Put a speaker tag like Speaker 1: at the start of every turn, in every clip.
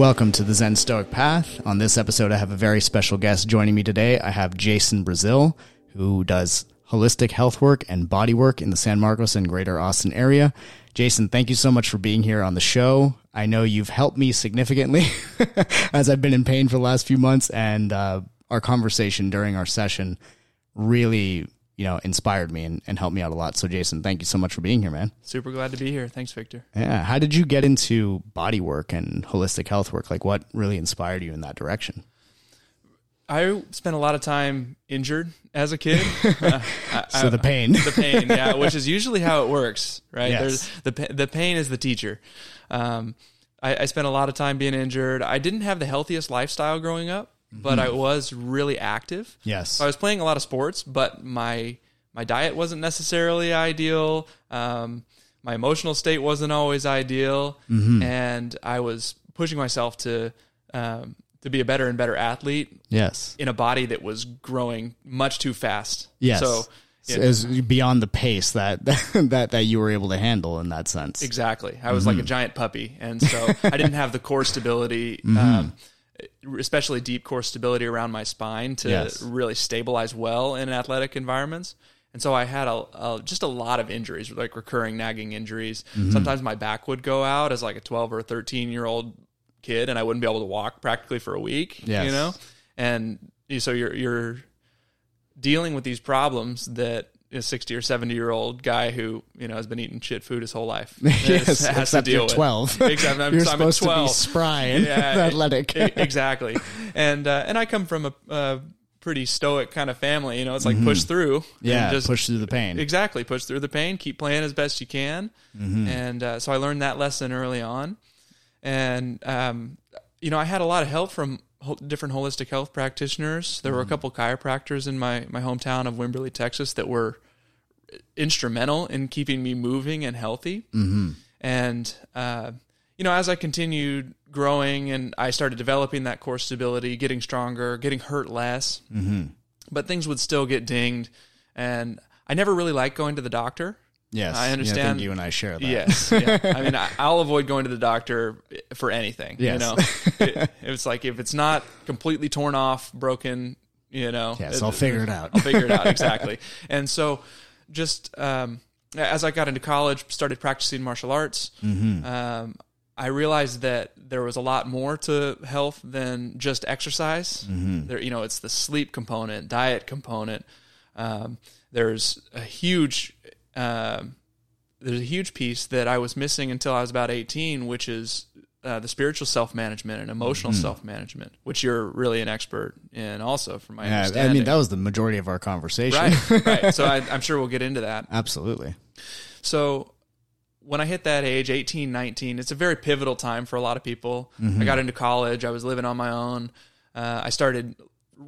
Speaker 1: Welcome to the Zen Stoic Path. On this episode, I have a very special guest joining me today. I have Jason Brazil, who does holistic health work and body work in the San Marcos and greater Austin area. Jason, thank you so much for being here on the show. I know you've helped me significantly as I've been in pain for the last few months, and uh, our conversation during our session really you know, inspired me and, and helped me out a lot. So, Jason, thank you so much for being here, man.
Speaker 2: Super glad to be here. Thanks, Victor.
Speaker 1: Yeah. How did you get into body work and holistic health work? Like, what really inspired you in that direction?
Speaker 2: I spent a lot of time injured as a kid. uh,
Speaker 1: so I, the pain,
Speaker 2: the pain, yeah, which is usually how it works, right? Yes. There's the the pain is the teacher. Um, I, I spent a lot of time being injured. I didn't have the healthiest lifestyle growing up but I mm-hmm. was really active.
Speaker 1: Yes.
Speaker 2: So I was playing a lot of sports, but my my diet wasn't necessarily ideal. Um, my emotional state wasn't always ideal, mm-hmm. and I was pushing myself to um, to be a better and better athlete.
Speaker 1: Yes.
Speaker 2: In a body that was growing much too fast.
Speaker 1: Yes. So it was beyond the pace that that that you were able to handle in that sense.
Speaker 2: Exactly. I was mm-hmm. like a giant puppy, and so I didn't have the core stability. Mm-hmm. Um, especially deep core stability around my spine to yes. really stabilize well in athletic environments. And so I had a, a, just a lot of injuries, like recurring nagging injuries. Mm-hmm. Sometimes my back would go out as like a 12 or 13 year old kid, and I wouldn't be able to walk practically for a week. Yes. You know, and so you're you're dealing with these problems that a 60 or 70 year old guy who you know has been eating shit food his whole life
Speaker 1: yes, has except to deal you're 12
Speaker 2: with. exactly
Speaker 1: I'm, you're supposed 12. to be spry and yeah, athletic
Speaker 2: exactly and uh, and I come from a, a, pretty stoic kind of family you know it's like mm-hmm. push through
Speaker 1: yeah just push through the pain
Speaker 2: exactly push through the pain keep playing as best you can mm-hmm. and uh, so I learned that lesson early on and um, you know I had a lot of help from different holistic health practitioners. There were a mm-hmm. couple chiropractors in my my hometown of Wimberley, Texas, that were instrumental in keeping me moving and healthy. Mm-hmm. And uh, you know, as I continued growing and I started developing that core stability, getting stronger, getting hurt less, mm-hmm. but things would still get dinged, and I never really liked going to the doctor.
Speaker 1: Yes, I understand. Yeah, I you and I share that.
Speaker 2: Yes, yeah. I mean, I, will avoid going to the doctor for anything. Yes. You know, it, it's like if it's not completely torn off, broken, you know.
Speaker 1: Yes, it, I'll figure it out.
Speaker 2: I'll figure it out exactly. And so, just um, as I got into college, started practicing martial arts. Mm-hmm. Um, I realized that there was a lot more to health than just exercise. Mm-hmm. There, you know, it's the sleep component, diet component. Um, there's a huge um, there's a huge piece that I was missing until I was about 18, which is uh, the spiritual self management and emotional mm-hmm. self management, which you're really an expert in, also, from my yeah, understanding.
Speaker 1: I mean, that was the majority of our conversation.
Speaker 2: Right, right. So I, I'm sure we'll get into that.
Speaker 1: Absolutely.
Speaker 2: So when I hit that age, 18, 19, it's a very pivotal time for a lot of people. Mm-hmm. I got into college, I was living on my own. Uh, I started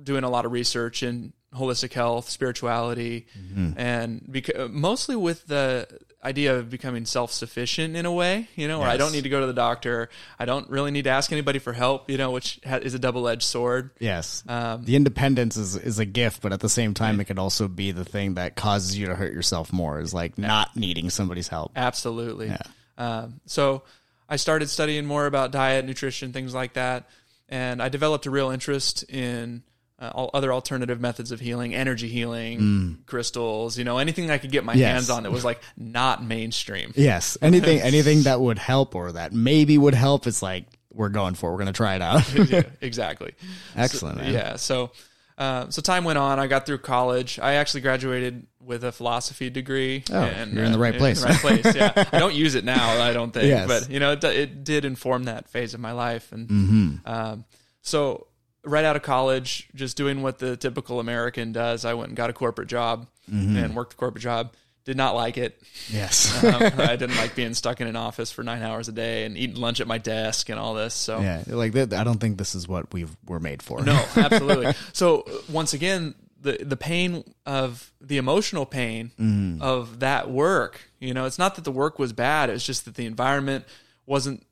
Speaker 2: doing a lot of research in holistic health, spirituality, mm-hmm. and beca- mostly with the idea of becoming self-sufficient in a way, you know, yes. where I don't need to go to the doctor. I don't really need to ask anybody for help, you know, which ha- is a double-edged sword.
Speaker 1: Yes. Um, the independence is, is a gift, but at the same time, it can also be the thing that causes you to hurt yourself more is like not needing somebody's help.
Speaker 2: Absolutely. Yeah. Um, so I started studying more about diet, nutrition, things like that. And I developed a real interest in uh, all other alternative methods of healing, energy healing, mm. crystals, you know, anything I could get my yes. hands on that was like not mainstream.
Speaker 1: Yes. Anything anything that would help or that maybe would help, it's like we're going for. We're going to try it out.
Speaker 2: yeah, exactly.
Speaker 1: Excellent.
Speaker 2: So, yeah. So uh, so time went on. I got through college. I actually graduated with a philosophy degree.
Speaker 1: Oh, and, you're in the right uh, place.
Speaker 2: The right place. Yeah. I don't use it now. I don't think, yes. but you know, it, it, did inform that phase of my life. And mm-hmm. um, so right out of college, just doing what the typical American does. I went and got a corporate job mm-hmm. and worked the corporate job. Did not like it.
Speaker 1: Yes,
Speaker 2: um, I didn't like being stuck in an office for nine hours a day and eating lunch at my desk and all this. So
Speaker 1: yeah, like I don't think this is what we were made for.
Speaker 2: No, absolutely. so once again, the the pain of the emotional pain mm-hmm. of that work. You know, it's not that the work was bad. it's just that the environment wasn't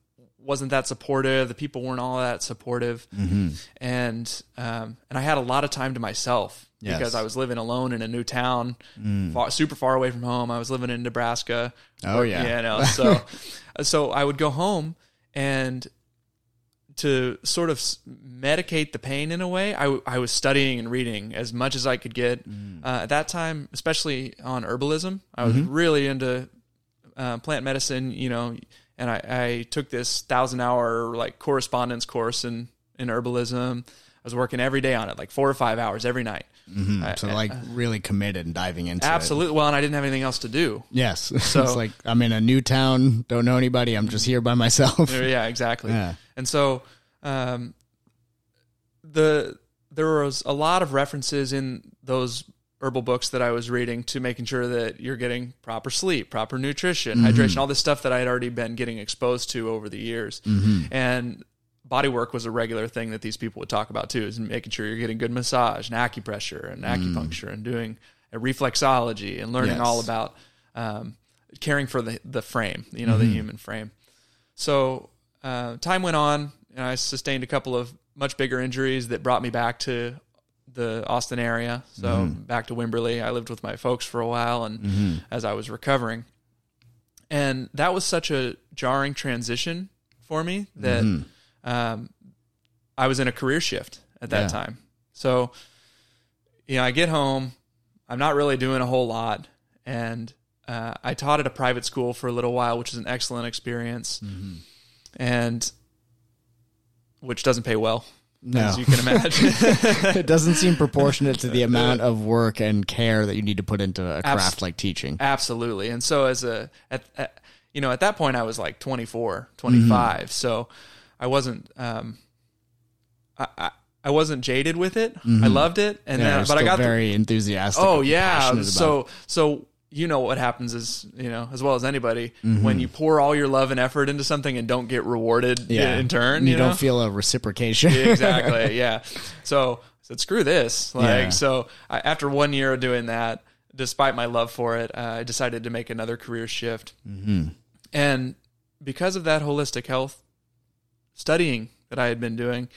Speaker 2: wasn't that supportive. The people weren't all that supportive, mm-hmm. and um, and I had a lot of time to myself yes. because I was living alone in a new town, mm. far, super far away from home. I was living in Nebraska.
Speaker 1: Oh yeah,
Speaker 2: you know. So so I would go home and to sort of medicate the pain in a way, I, w- I was studying and reading as much as I could get. Uh, at that time, especially on herbalism, I was really into uh, plant medicine, you know, and I, I took this thousand hour like correspondence course in, in herbalism. I was working every day on it, like four or five hours every night. I-
Speaker 1: So like really committed and diving into it.
Speaker 2: Absolutely. Well, and I didn't have anything else to do.
Speaker 1: Yes.
Speaker 2: So-
Speaker 1: it's like I'm in a new town, don't know anybody. I'm just here by myself.
Speaker 2: Yeah, exactly.
Speaker 1: Yeah.
Speaker 2: And so, um, the there was a lot of references in those herbal books that I was reading to making sure that you're getting proper sleep, proper nutrition, hydration, all this stuff that I had already been getting exposed to over the years. And body work was a regular thing that these people would talk about too, is making sure you're getting good massage and acupressure and acupuncture and doing a reflexology and learning
Speaker 1: Yes.
Speaker 2: all about um, caring for the, the frame, you know, the human frame. So uh, time went on, and I sustained a couple of much bigger injuries that brought me back to the Austin area. So back to Wimberley. I lived with my folks for a while, and as I was recovering, and that was such a jarring transition for me that um, I was in a career shift at that
Speaker 1: Yeah.
Speaker 2: time. So, you know, I get home, I'm not really doing a whole lot, and uh, I taught at a private school for a little while, which is an excellent experience, and which doesn't pay well,
Speaker 1: No.
Speaker 2: as you can imagine.
Speaker 1: it doesn't seem proportionate to the amount of work and care that you need to put into a craft like teaching.
Speaker 2: Absolutely. And so as a at, at you know, at that point I was like 24, 25. So I wasn't um I, I I wasn't jaded with it. I loved it. And
Speaker 1: Yeah,
Speaker 2: then but I got the,
Speaker 1: very enthusiastic.
Speaker 2: Oh yeah. So so you know what happens is, you know, as well as anybody, when you pour all your love and effort into something and don't get rewarded
Speaker 1: Mm-hmm. yeah.
Speaker 2: in turn,
Speaker 1: you,
Speaker 2: you, know?
Speaker 1: don't feel a reciprocation.
Speaker 2: exactly. Yeah. So I said, screw this. Like,
Speaker 1: Yeah.
Speaker 2: so I, after one year of doing that, despite my love for it, uh, I decided to make another career shift. Mm-hmm. And because of that holistic health studying that I had been doing,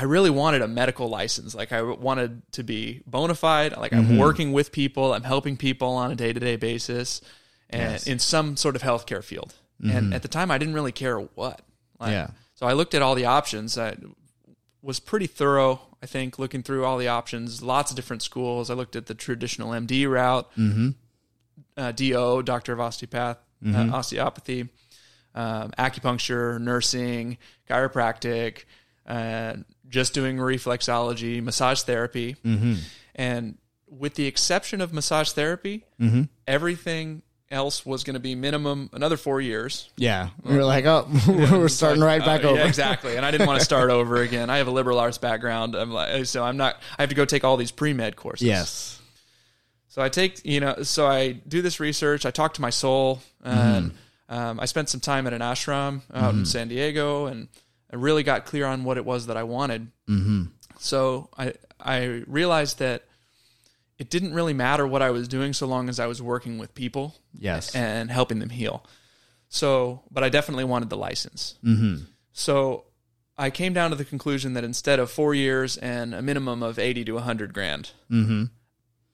Speaker 2: I really wanted a medical license. Like I wanted to be bona fide. Like I'm working with people. I'm helping people on a day to day basis, and in some sort of healthcare field. And at the time, I didn't really care what. Like,
Speaker 1: Yeah.
Speaker 2: So I looked at all the options. I was pretty thorough. I think looking through all the options, lots of different schools. I looked at the traditional MD route, uh, DO, doctor of osteopath, uh, osteopathy, um, acupuncture, nursing, chiropractic, uh, just doing reflexology, massage therapy, mm-hmm. and with the exception of massage therapy, mm-hmm. everything else was going to be minimum another four years.
Speaker 1: Yeah. Uh, we were like, oh, we're starting right back
Speaker 2: Uh,
Speaker 1: over.
Speaker 2: Yeah, exactly. And I didn't want to start over again. I have a liberal arts background. I'm like, uh, so I'm not. I have to go take all these pre med courses.
Speaker 1: Yes.
Speaker 2: So I take, you know, so I do this research. I talk to my soul, mm-hmm. and um, I spent some time at an ashram out in San Diego, and I really got clear on what it was that I wanted. Mm-hmm. So I I realized that it didn't really matter what I was doing so long as I was working with people
Speaker 1: Yes.
Speaker 2: and helping them heal. So, but I definitely wanted the license. Mm-hmm. So I came down to the conclusion that instead of four years and a minimum of 80 to 100 grand,
Speaker 1: mm-hmm.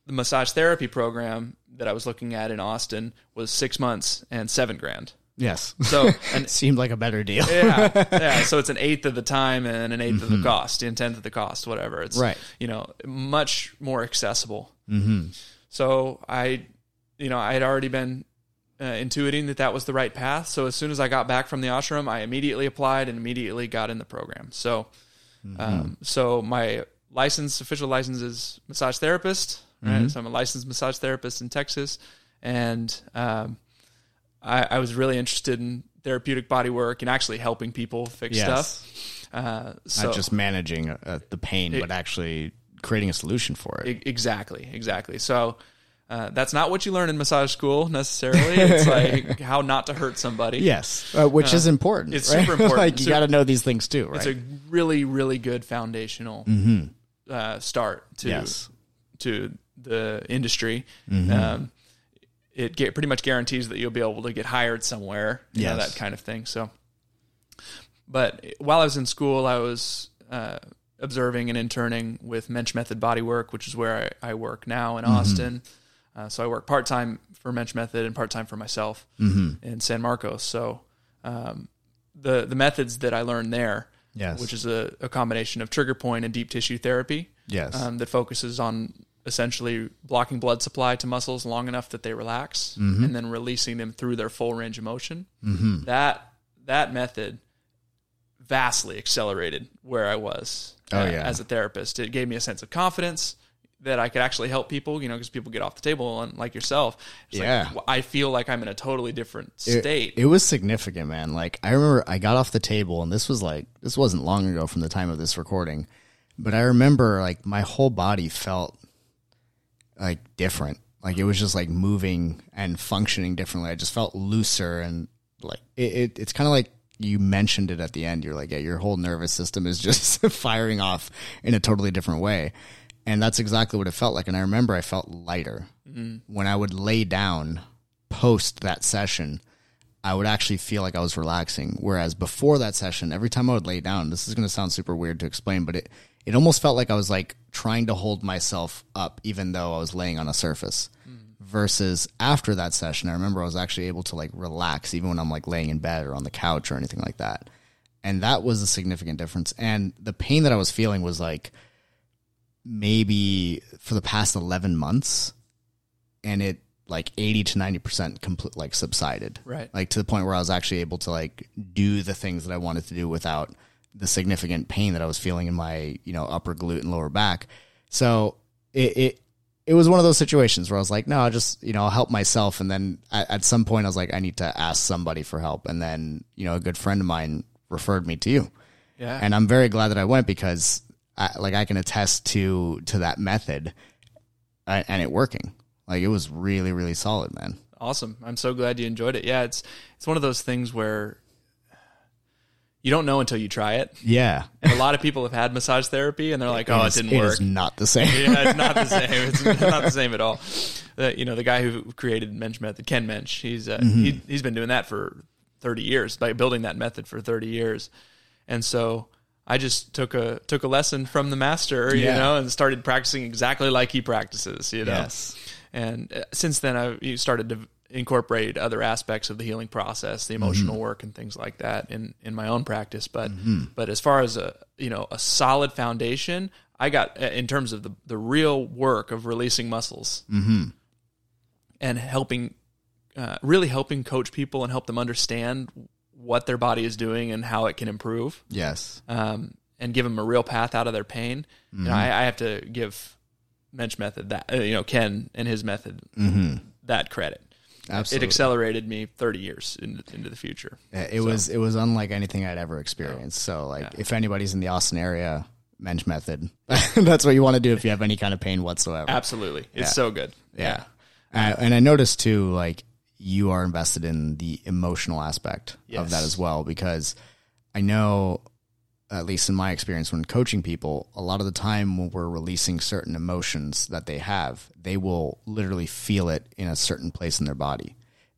Speaker 2: the massage therapy program that I was looking at in Austin was six months and seven grand.
Speaker 1: Yes.
Speaker 2: So, and
Speaker 1: Seemed like a better deal.
Speaker 2: yeah, yeah. So it's an eighth of the time and an 8th of the cost, a tenth of the cost, whatever. It's
Speaker 1: Right.
Speaker 2: You know, much more accessible. Mm-hmm. So I, you know, I had already been uh, intuiting that that was the right path. So as soon as I got back from the ashram, I immediately applied and immediately got in the program. So, um, so my license, official license, is massage therapist. Right. So I'm a licensed massage therapist in Texas, and um, I, I was really interested in therapeutic body work and actually helping people fix
Speaker 1: Yes.
Speaker 2: stuff. Uh, so
Speaker 1: Not just managing uh, the pain, but actually creating a solution for it.
Speaker 2: Exactly, exactly. So uh, that's not what you learn in massage school necessarily. It's like how not to hurt somebody.
Speaker 1: yes. Uh, which is important.
Speaker 2: it's
Speaker 1: right?
Speaker 2: super important.
Speaker 1: like you got to know these things too, right?
Speaker 2: It's a really, really good foundational uh, start to
Speaker 1: yes.
Speaker 2: to the industry. Um, it get, pretty much guarantees that you'll be able to get hired somewhere, you know, that kind of thing. So, but while I was in school, I was uh, observing and interning with Mensch Method Bodywork, which is where I, I work now in Austin. Uh, so I work part time for Mensch Method and part time for myself in San Marcos. So um, the the methods that I learned there
Speaker 1: Yes.
Speaker 2: which is a, a combination of trigger point and deep tissue therapy
Speaker 1: Yes.
Speaker 2: um, that focuses on essentially blocking blood supply to muscles long enough that they relax
Speaker 1: Mm-hmm.
Speaker 2: and then releasing them through their full range of motion. Mm-hmm. That that method vastly accelerated where I was
Speaker 1: Oh,
Speaker 2: uh,
Speaker 1: yeah.
Speaker 2: as a therapist. It gave me a sense of confidence that I could actually help people, you know, because people get off the table and like yourself, it's like,
Speaker 1: Yeah.
Speaker 2: I feel like I'm in a totally different
Speaker 1: It-
Speaker 2: state.
Speaker 1: It, was significant, man. Like I remember I got off the table and this was like this wasn't long ago from the time of this recording. But I remember like my whole body felt like different. Like it was just like moving and functioning differently. I just felt looser and like it, it it's kind of like you mentioned it at the end. You're like, yeah, your whole nervous system is just firing off in a totally different way. And that's exactly what it felt like. And I remember I felt lighter mm-hmm. when I would lay down post that session. I would actually feel like I was relaxing. Whereas before that session, every time I would lay down, this is going to sound super weird to explain, but it, it almost felt like I was like trying to hold myself up, even though I was laying on a surface. Hmm. Versus after that session, I remember I was actually able to like relax, even when I'm like laying in bed or on the couch or anything like that. And that was a significant difference. And the pain that I was feeling was like maybe for the past 11 months and it like 80 to 90% complete like subsided
Speaker 2: Right.
Speaker 1: like to the point where i was actually able to like do the things that i wanted to do without the significant pain that i was feeling in my you know upper glute and lower back so it it, it was one of those situations where i was like no i'll just you know i'll help myself and then at, some point i was like i need to ask somebody for help and then you know a good friend of mine referred me to you
Speaker 2: yeah.
Speaker 1: and I'm very glad that I went because I, like I can attest to to that method uh, and it working. Like it was really really solid, man.
Speaker 2: Awesome. I'm so glad you enjoyed it. Yeah, it's it's one of those things where you don't know until you try it.
Speaker 1: Yeah.
Speaker 2: And a lot of people have had massage therapy and they're like, "Oh, it
Speaker 1: is-
Speaker 2: didn't work."
Speaker 1: is not the same.
Speaker 2: yeah, it's not the same. It's not the same at all. The, you know, the guy who created Mensch method, Ken Mensch, he's uh,
Speaker 1: Mm-hmm.
Speaker 2: he, he's been doing that for 30 years, like building that method for 30 years. And so I just took a took a lesson from the master, you know, and started practicing exactly like he practices, you know.
Speaker 1: Yes.
Speaker 2: And uh, since then, I've you started to incorporate other aspects of the healing process, the emotional work, and things like that in in my own practice. But but as far as a you know a solid foundation, I got uh, in terms of the the real work of releasing muscles and helping, uh, really helping coach people and help them understand what their body is doing and how it can improve
Speaker 1: Yes.
Speaker 2: um, and give them a real path out of their pain. You know, I, I have to give Mensch method that uh, you know Ken and his method that credit.
Speaker 1: Absolutely.
Speaker 2: It accelerated me 30 years in, into the future.
Speaker 1: Yeah, It was it was unlike anything I'd ever experienced. So like if anybody's in the Austin area, Mensch method. That's what you want to do if you have any kind of pain whatsoever.
Speaker 2: Absolutely, it's so good.
Speaker 1: Yeah. Uh, and I noticed too, like you are invested in the emotional aspect of that as well, because I know, at least in my experience, when coaching people, a lot of the time when we're releasing certain emotions that they have, they will literally feel it in a certain place in their body.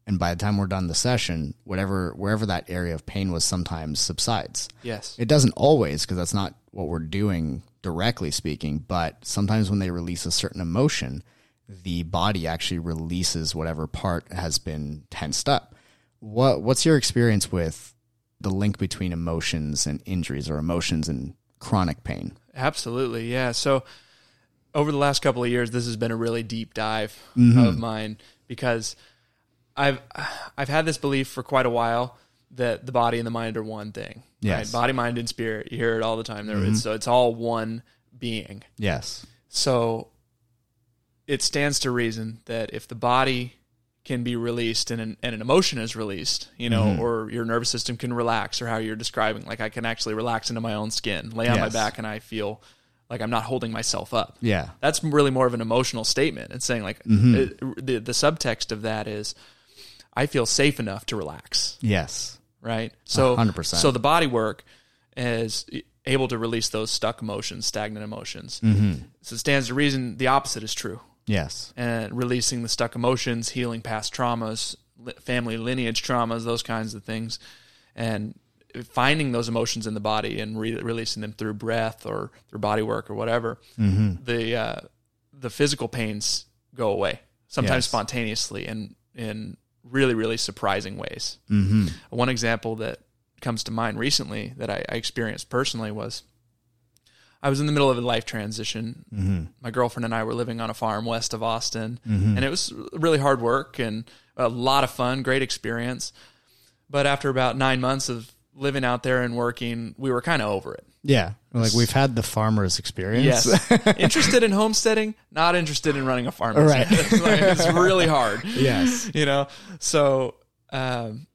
Speaker 1: And by the time we're done the session, whatever wherever that area of pain was, sometimes subsides.
Speaker 2: Yes.
Speaker 1: It doesn't always because that's not what we're doing directly speaking, but sometimes when they release a certain emotion, the body actually releases whatever part has been tensed up. What what's your experience with the link between emotions and injuries or emotions and chronic pain?
Speaker 2: Absolutely, yeah. So over the last couple of years, this has been a really deep dive mm-hmm. of mine because I've I've had this belief for quite a while that the body and the mind are one thing.
Speaker 1: Yes.
Speaker 2: Body, mind, and spirit. You hear it all the time. There, it's, mm-hmm. so it's all one being.
Speaker 1: Yes.
Speaker 2: So it stands to reason that if the body can be released and an, and an emotion is released, you know,
Speaker 1: Mm-hmm.
Speaker 2: or your nervous system can relax, or how you're describing, like I can actually relax into my own skin, lay on my back, and I feel like I'm not holding myself up.
Speaker 1: Yeah.
Speaker 2: That's really more of an emotional statement. It's saying like
Speaker 1: Mm-hmm.
Speaker 2: it- the the subtext of that is I feel safe enough to relax
Speaker 1: Yes.
Speaker 2: right? So
Speaker 1: 100%.
Speaker 2: So the body work is able to release those stuck emotions, stagnant emotions.
Speaker 1: Mm-hmm.
Speaker 2: So it stands to reason the opposite is true.
Speaker 1: Yes.
Speaker 2: And releasing the stuck emotions, healing past traumas, family lineage traumas, those kinds of things, and finding those emotions in the body and re- releasing them through breath or through body work or whatever.
Speaker 1: Mm-hmm.
Speaker 2: The uh, the physical pains go away sometimes
Speaker 1: Yes.
Speaker 2: spontaneously and in really really surprising ways.
Speaker 1: Mm-hmm.
Speaker 2: One example that comes to mind recently that I, I experienced personally was I was in the middle of a life transition. Mm-hmm. My girlfriend and I were living on a farm west of Austin, mm-hmm. and it was really hard work and a lot of fun, great experience. But after about nine months of living out there and working, we were kind of over it.
Speaker 1: Yeah. Like we've had the farmer's experience.
Speaker 2: Yes. interested in homesteading, not interested in running a farm.
Speaker 1: Right.
Speaker 2: like, it's really hard.
Speaker 1: Yes.
Speaker 2: You know, so um,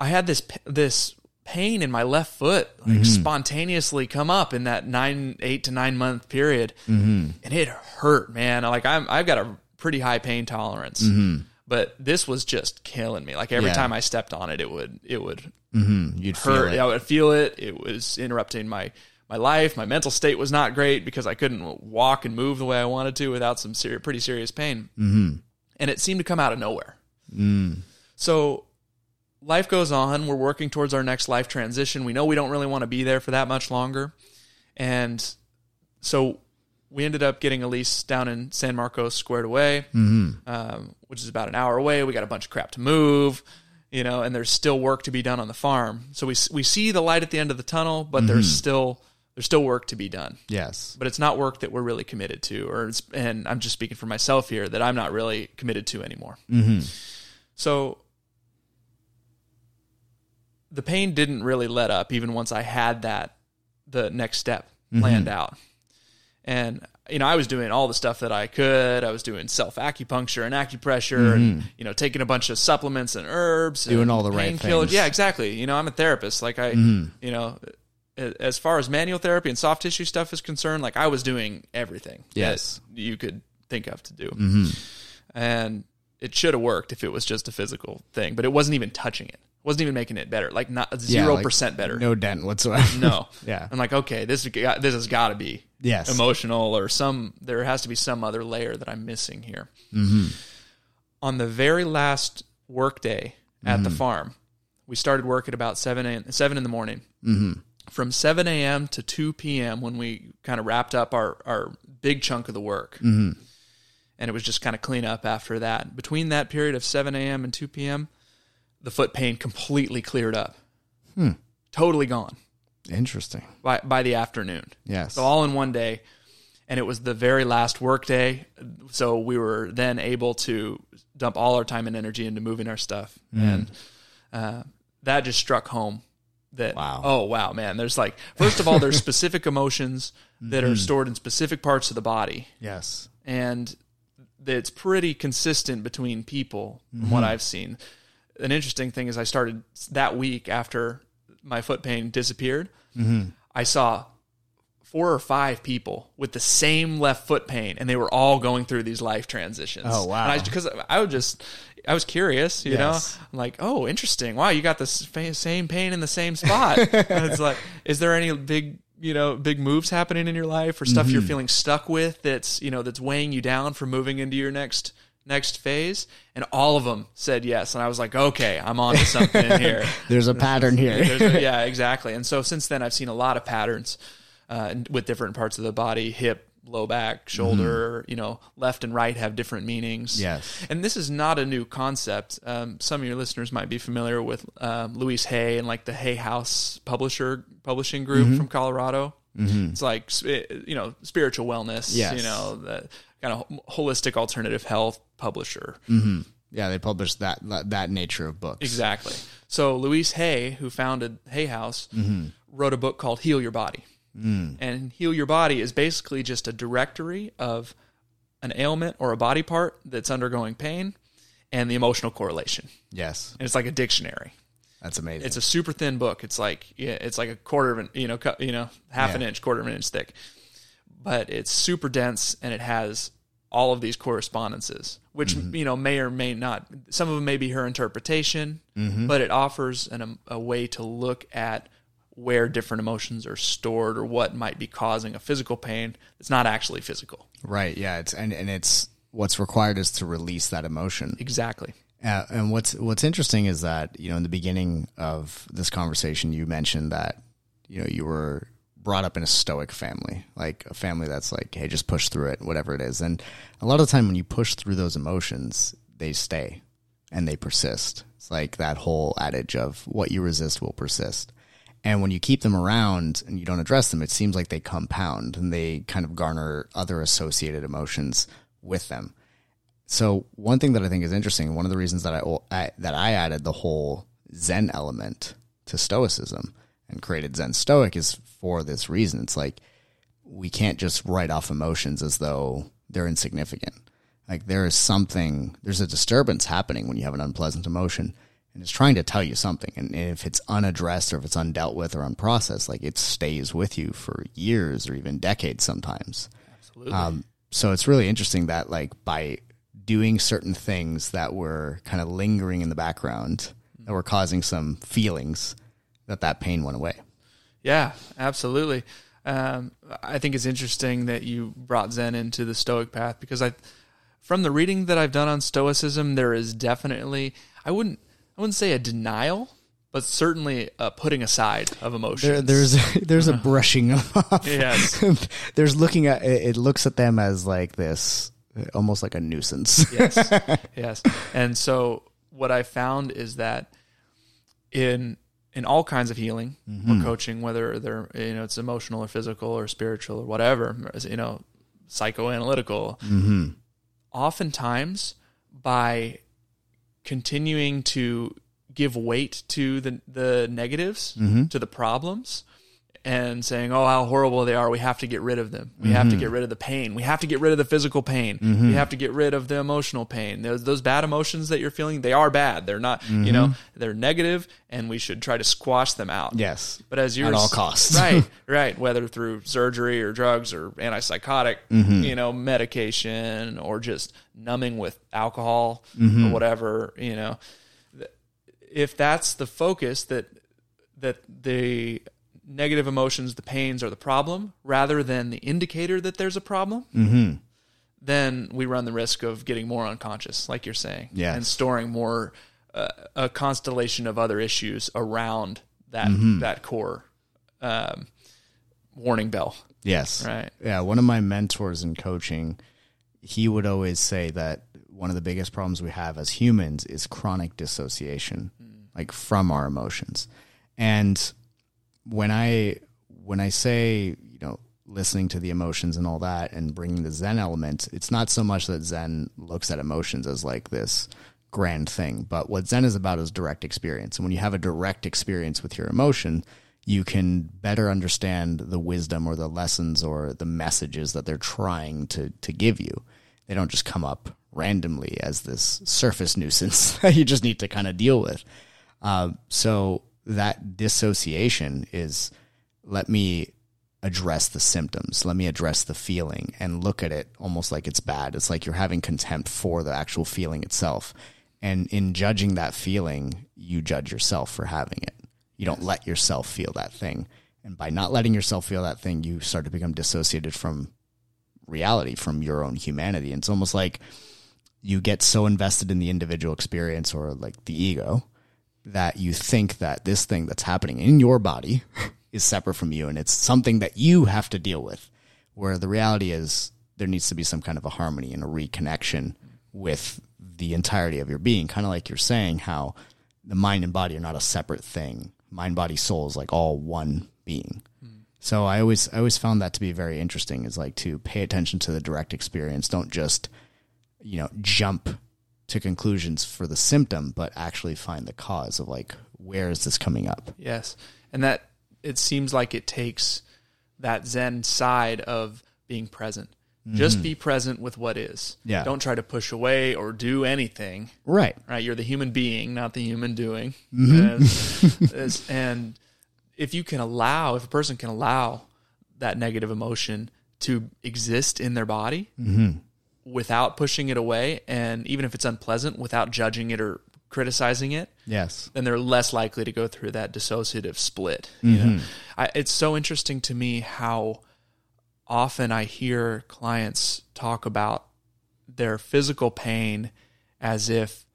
Speaker 2: I had this this pain in my left foot like mm-hmm. spontaneously come up in that nine eight to nine month period mm-hmm. and it hurt man like i'm i've got a pretty high pain tolerance mm-hmm. but this was just killing me like every yeah. time i stepped on it it would it would
Speaker 1: mm-hmm. you'd
Speaker 2: hurt
Speaker 1: feel it.
Speaker 2: i would feel it it was interrupting my my life my mental state was not great because i couldn't walk and move the way i wanted to without some pretty serious pain
Speaker 1: mm-hmm.
Speaker 2: and it seemed to come out of nowhere
Speaker 1: mm.
Speaker 2: so life goes on. We're working towards our next life transition. We know we don't really want to be there for that much longer. And so we ended up getting a lease down in San Marcos squared away,
Speaker 1: mm-hmm.
Speaker 2: um, which is about an hour away. We got a bunch of crap to move, you know, and there's still work to be done on the farm. So we, we see the light at the end of the tunnel, but mm-hmm. there's still there's still work to be done.
Speaker 1: Yes.
Speaker 2: But it's not work that we're really committed to, or and I'm just speaking for myself here that I'm not really committed to anymore.
Speaker 1: Mm-hmm.
Speaker 2: So the pain didn't really let up even once I had that the next step planned mm-hmm. out. And you know, I was doing all the stuff that I could. I was doing self acupuncture and acupressure, mm-hmm. and you know, taking a bunch of supplements and herbs,
Speaker 1: doing
Speaker 2: and
Speaker 1: all the right things.
Speaker 2: Yeah, exactly. You know, I'm a therapist. Like I, mm-hmm. you know, as far as manual therapy and soft tissue stuff is concerned, like I was doing everything.
Speaker 1: Yes,
Speaker 2: you could think of to do,
Speaker 1: mm-hmm.
Speaker 2: and it should have worked if it was just a physical thing, but it wasn't even touching it wasn't even making it better. Like not zero yeah, percent better.
Speaker 1: No dent whatsoever.
Speaker 2: no.
Speaker 1: yeah.
Speaker 2: I'm like, okay, this this has got to be
Speaker 1: yes
Speaker 2: emotional or some. There has to be some other layer that I'm missing here.
Speaker 1: Mm-hmm.
Speaker 2: On the very last workday at
Speaker 1: mm-hmm.
Speaker 2: the farm, we started work at about seven a, seven in the morning.
Speaker 1: Mm-hmm.
Speaker 2: From seven a.m. to two p.m. when we kind of wrapped up our our big chunk of the work.
Speaker 1: Mm-hmm.
Speaker 2: And it was just kind of clean up after that. Between that period of 7 a.m. and 2 p.m., the foot pain completely cleared up.
Speaker 1: Hmm.
Speaker 2: Totally gone.
Speaker 1: Interesting.
Speaker 2: By by the afternoon.
Speaker 1: Yes.
Speaker 2: So all in one day. And it was the very last work day. So we were then able to dump all our time and energy into moving our stuff.
Speaker 1: Mm.
Speaker 2: And uh, that just struck home that
Speaker 1: wow.
Speaker 2: oh wow man there's like first of all there's specific emotions that mm-hmm. are stored in specific parts of the body
Speaker 1: yes
Speaker 2: and it's pretty consistent between people from mm-hmm. what i've seen an interesting thing is I started that week after my foot pain disappeared.
Speaker 1: Mm-hmm.
Speaker 2: I saw four or five people with the same left foot pain, and they were all going through these life transitions.
Speaker 1: Oh wow!
Speaker 2: Because I, I, was just, I was curious, you yes. know, I'm like, oh, interesting. Wow, you got the same pain in the same spot. it's like, is there any big, you know, big moves happening in your life or stuff mm-hmm. you're feeling stuck with that's, you know, that's weighing you down from moving into your next next phase and all of them said yes and i was like okay i'm on to something here
Speaker 1: there's a pattern here
Speaker 2: a, yeah exactly and so since then i've seen a lot of patterns uh, with different parts of the body hip low back shoulder mm-hmm. you know left and right have different meanings
Speaker 1: yes
Speaker 2: and this is not a new concept um, some of your listeners might be familiar with um, louise hay and like the hay house publisher publishing group mm-hmm. from colorado
Speaker 1: mm-hmm.
Speaker 2: it's like you know spiritual wellness
Speaker 1: yes.
Speaker 2: you know the kind of holistic alternative health publisher.
Speaker 1: Mm-hmm. Yeah, they publish that that nature of books.
Speaker 2: Exactly. So Louise Hay, who founded Hay House,
Speaker 1: mm-hmm.
Speaker 2: wrote a book called Heal Your Body.
Speaker 1: Mm.
Speaker 2: And Heal Your Body is basically just a directory of an ailment or a body part that's undergoing pain and the emotional correlation.
Speaker 1: Yes.
Speaker 2: And it's like a dictionary.
Speaker 1: That's amazing.
Speaker 2: It's a super thin book. It's like yeah, it's like a quarter of an you know you know half yeah. an inch, quarter of an inch thick but it's super dense and it has all of these correspondences, which mm-hmm. you know may or may not. Some of them may be her interpretation,
Speaker 1: mm-hmm.
Speaker 2: but it offers an, a way to look at where different emotions are stored or what might be causing a physical pain that's not actually physical.
Speaker 1: Right. Yeah. It's and and it's what's required is to release that emotion.
Speaker 2: Exactly.
Speaker 1: Uh, and what's what's interesting is that you know in the beginning of this conversation you mentioned that you know you were brought up in a stoic family, like a family that's like, hey, just push through it, whatever it is. And a lot of the time when you push through those emotions, they stay and they persist. It's like that whole adage of what you resist will persist. And when you keep them around and you don't address them, it seems like they compound and they kind of garner other associated emotions with them. So one thing that I think is interesting, one of the reasons that I, I that I added the whole Zen element to Stoicism and created Zen Stoic is for this reason. It's like we can't just write off emotions as though they're insignificant. Like there is something, there's a disturbance happening when you have an unpleasant emotion and it's trying to tell you something. And if it's unaddressed or if it's undealt with or unprocessed, like it stays with you for years or even decades sometimes.
Speaker 2: Absolutely.
Speaker 1: Um, so it's really interesting that like by doing certain things that were kind of lingering in the background that were causing some feelings that that pain went away.
Speaker 2: Yeah, absolutely. Um, I think it's interesting that you brought Zen into the Stoic path because I, from the reading that I've done on Stoicism, there is definitely I wouldn't I wouldn't say a denial, but certainly a putting aside of emotions.
Speaker 1: There, there's there's a brushing off.
Speaker 2: Yes.
Speaker 1: there's looking at it, it looks at them as like this, almost like a nuisance.
Speaker 2: yes, yes. And so what I found is that in in all kinds of healing or mm-hmm. coaching, whether they're you know it's emotional or physical or spiritual or whatever, you know, psychoanalytical, mm-hmm. oftentimes by continuing to give weight to the the negatives, mm-hmm. to the problems, and saying, "Oh, how horrible they are! We have to get rid of them. We have to get rid of the pain. We have to get rid of the physical pain. We have to get rid of the emotional pain. Those those bad emotions that you're feeling, they are bad. They're not, you know, they're negative, and we should try to squash them out.
Speaker 1: yes.
Speaker 2: But as you're
Speaker 1: At all costs.
Speaker 2: right, right, whether through surgery or drugs or antipsychotic,
Speaker 1: Mm-hmm.
Speaker 2: you know, medication or just numbing with alcohol
Speaker 1: Mm-hmm.
Speaker 2: or whatever, you know, if that's the focus that that the negative emotions, the pains are the problem, rather than the indicator that there's a problem,
Speaker 1: Mm-hmm.
Speaker 2: then we run the risk of getting more unconscious, like you're saying,
Speaker 1: Yes.
Speaker 2: and storing more uh, a constellation of other issues around that
Speaker 1: Mm-hmm.
Speaker 2: that core um, warning bell.
Speaker 1: Yes.
Speaker 2: Right.
Speaker 1: Yeah. One of my mentors in coaching, he would always say that one of the biggest problems we have as humans is chronic dissociation, like from our emotions. And when I when I say you know listening to the emotions and all that and bringing the Zen element, it's not so much that Zen looks at emotions as like this grand thing, but what Zen is about is direct experience. And when you have a direct experience with your emotion, you can better understand the wisdom or the lessons or the messages that they're trying to to give you. They don't just come up randomly as this surface nuisance that you just need to kind of deal with. Uh, so that dissociation is let me address the symptoms, let me address the feeling and look at it almost like it's bad. It's like you're having contempt for the actual feeling itself. And in judging that feeling, you judge yourself for having it. You don't let yourself feel that thing. And by not letting yourself feel that thing, you start to become dissociated from reality, from your own humanity. And it's almost like you get so invested in the individual experience or like the ego that you think that this thing that's happening in your body is separate from you and it's something that you have to deal with. Where the reality is there needs to be some kind of a harmony and a reconnection with the entirety of your being. Kind of like you're saying how the mind and body are not a separate thing. Mind, body, soul is like all one being. Mm. So I always I always found that to be very interesting is like to pay attention to the direct experience. Don't just, you know, jump to conclusions for the symptom, but actually find the cause of like where is this coming up?
Speaker 2: Yes. And that it seems like it takes that Zen side of being present. Just be present with what is.
Speaker 1: Mm-hmm. Yeah.
Speaker 2: Don't try to push away or do anything.
Speaker 1: Right.
Speaker 2: Right. You're the human being, not the human doing.
Speaker 1: Mm-hmm.
Speaker 2: And, as- and if you can allow, if a person can allow that negative emotion to exist in their body
Speaker 1: Mm-hmm.
Speaker 2: Without pushing it away, and even if it's unpleasant, without judging it or criticizing it,
Speaker 1: Yes.
Speaker 2: then they're less likely to go through that dissociative split. You mm-hmm. know, I, it's so interesting to me how often I hear clients talk about their physical pain as if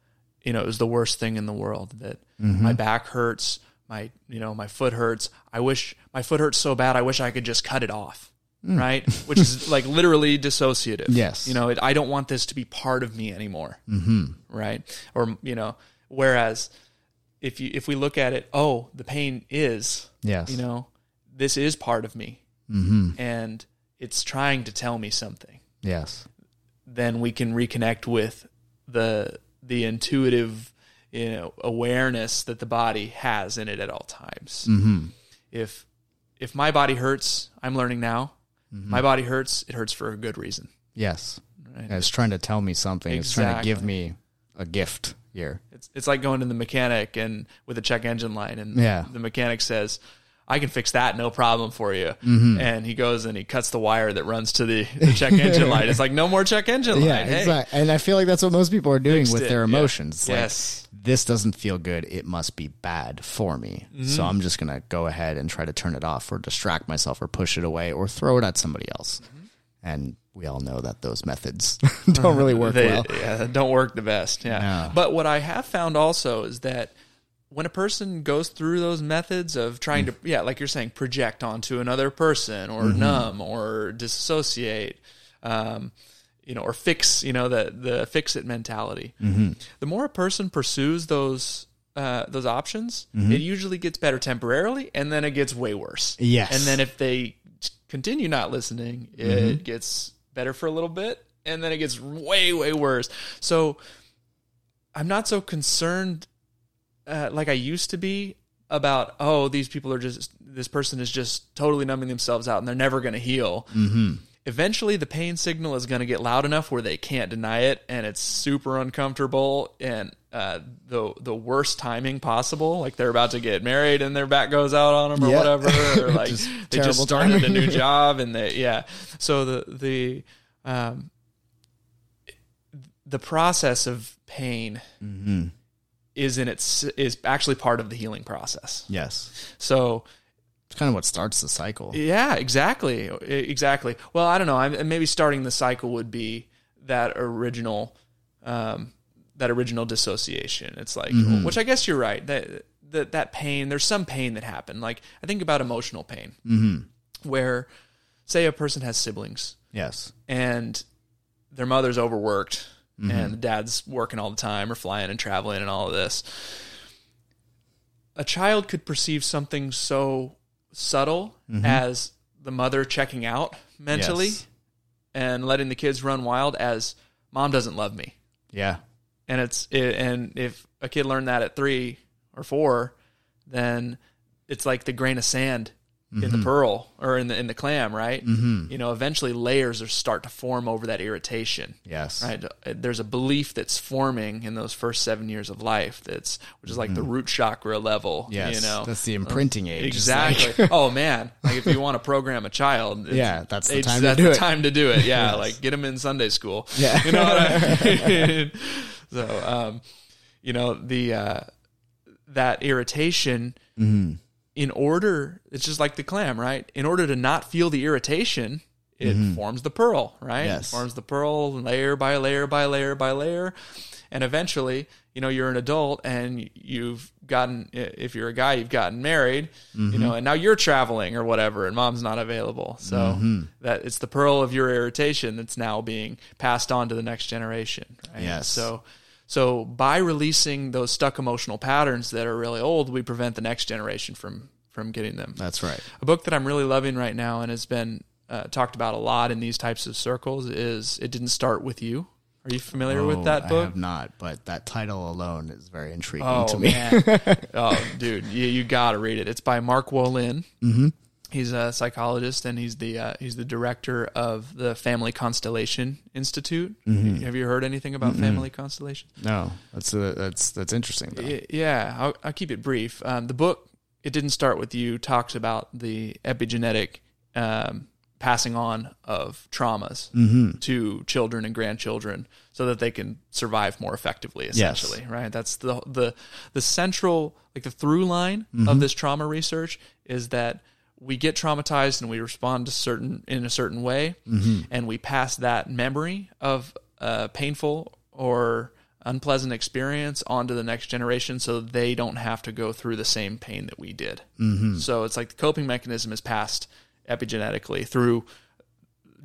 Speaker 2: you know it was the worst thing in the world. That mm-hmm. my back hurts, my you know my foot hurts. I wish my foot hurts so bad. I wish I could just cut it off. Right, which is like literally dissociative.
Speaker 1: Yes.
Speaker 2: you know, it, I don't want this to be part of me anymore. Mm-hmm. Right, or you know, whereas if you if we look at it, oh, the pain is,
Speaker 1: Yes.
Speaker 2: you know, this is part of me,
Speaker 1: Mm-hmm.
Speaker 2: and it's trying to tell me something.
Speaker 1: Yes.
Speaker 2: Then we can reconnect with the the intuitive, you know, awareness that the body has in it at all times.
Speaker 1: Mm-hmm.
Speaker 2: If if my body hurts, I'm learning now.
Speaker 1: Mm-hmm.
Speaker 2: My body hurts, it hurts for a good reason.
Speaker 1: Yes.
Speaker 2: Right?
Speaker 1: It's trying to tell me something. It's trying to give me a gift here.
Speaker 2: It's it's like going to the mechanic and with a check engine light, and
Speaker 1: Yeah.
Speaker 2: the mechanic says, "I can fix that, no problem for you."
Speaker 1: Mm-hmm.
Speaker 2: And he goes and he cuts the wire that runs to the, the check engine light. It's like no more check engine light.
Speaker 1: Yeah,
Speaker 2: Hey,
Speaker 1: exactly. And I feel like that's what most people are doing with
Speaker 2: it.
Speaker 1: their emotions. It's like,
Speaker 2: Yes.
Speaker 1: this doesn't feel good. It must be bad for me. So
Speaker 2: Mm-hmm.
Speaker 1: I'm just going to go ahead and try to turn it off or distract myself or push it away or throw it at somebody else.
Speaker 2: Mm-hmm.
Speaker 1: And we all know that those methods don't really work
Speaker 2: they
Speaker 1: well.
Speaker 2: yeah, don't work the best. Yeah.
Speaker 1: No.
Speaker 2: But what I have found also is that when a person goes through those methods of trying to, yeah, like you're saying, project onto another person or numb or disassociate, um, you know, or fix, you know, the the fix it mentality. The more a person pursues those. Uh, those options, it usually gets better temporarily, and then it gets way worse.
Speaker 1: Yes.
Speaker 2: and then if they continue not listening, it gets better for a little bit, and then it gets way, way worse. So I'm not so concerned uh, like I used to be about, oh, these people are just, this person is just totally numbing themselves out and they're never going to heal. Mm-hmm. Eventually, the pain signal is going to get loud enough where they can't deny it, and it's super uncomfortable and uh, the the worst timing possible. Like they're about to get married and their back goes out on them or
Speaker 1: Yeah.
Speaker 2: whatever, or like
Speaker 1: Just
Speaker 2: they just started a new job and they yeah. So the the um, the process of pain
Speaker 1: Mm-hmm.
Speaker 2: Is in its is actually part of the healing process.
Speaker 1: Yes.
Speaker 2: So
Speaker 1: It's kind of what starts the cycle.
Speaker 2: yeah, exactly, exactly. Well, I don't know. I'm, maybe starting the cycle would be that original, um, that original dissociation. It's like, which I guess you're right. That that that pain. There's some pain that happened. Like I think about emotional pain,
Speaker 1: Mm-hmm.
Speaker 2: where say a person has siblings
Speaker 1: Yes.
Speaker 2: and their mother's overworked Mm-hmm. and the dad's working all the time or flying and traveling and all of this. A child could perceive something so subtle mm-hmm. as the mother checking out mentally
Speaker 1: Yes.
Speaker 2: and letting the kids run wild as mom doesn't love me.
Speaker 1: Yeah.
Speaker 2: And it's it, and if a kid learned that at 3 or 4, then it's like the grain of sand in the pearl or in the in the clam, right? Mm-hmm. You know, eventually layers are start to form over that irritation.
Speaker 1: Yes.
Speaker 2: Right. There's a belief that's forming in those first seven years of life. That's which is like the root chakra level.
Speaker 1: Mm-hmm. Yes.
Speaker 2: You know.
Speaker 1: That's the imprinting age. Like-
Speaker 2: Exactly. oh man! Like if you want to program a child, it's-
Speaker 1: Yeah, that's the time to
Speaker 2: that's
Speaker 1: do
Speaker 2: the
Speaker 1: it.
Speaker 2: time to do it. Yeah, like get them in Sunday school.
Speaker 1: Yeah.
Speaker 2: you know what I mean. so, um, you know the uh, that irritation.
Speaker 1: Mm-hmm.
Speaker 2: In order, it's just like the clam, right? In order to not feel the irritation, it forms the pearl, right?
Speaker 1: Mm-hmm. Yes.
Speaker 2: It forms the pearl layer by layer by layer by layer, and eventually, you know, you're an adult and you've gotten. If you're a guy, you've gotten married,
Speaker 1: Mm-hmm.
Speaker 2: you know, and now you're traveling or whatever, and mom's not available. So
Speaker 1: Mm-hmm.
Speaker 2: that it's the pearl of your irritation that's now being passed on to the next generation. Right?
Speaker 1: Yes.
Speaker 2: So. So by releasing those stuck emotional patterns that are really old, we prevent the next generation from from getting them.
Speaker 1: That's right.
Speaker 2: A book that I'm really loving right now and has been uh, talked about a lot in these types of circles is "It Didn't Start with You." Are you familiar with that book?
Speaker 1: I have not, but that title alone is very intriguing
Speaker 2: Oh
Speaker 1: to me.
Speaker 2: man! oh, dude, you, you got to read it. It's by Mark Wolynn. Mm-hmm. He's a psychologist and he's the uh, he's the director of the Family Constellation Institute.
Speaker 1: Mm-hmm.
Speaker 2: Have you heard anything about family constellations?
Speaker 1: No, that's uh that's that's interesting. Though.
Speaker 2: Yeah, I'll, I'll keep it brief. Um, the book "It Didn't Start with You" talks about the epigenetic um, passing on of traumas to children and grandchildren, so that they can survive more effectively. Essentially, right? That's the the the central, like the through line of this trauma research is that we get traumatized and we respond to certain in a certain way, and we pass that memory of a painful or unpleasant experience onto the next generation so they don't have to go through the same pain that we did. Mm-hmm. So it's like the coping mechanism is passed epigenetically through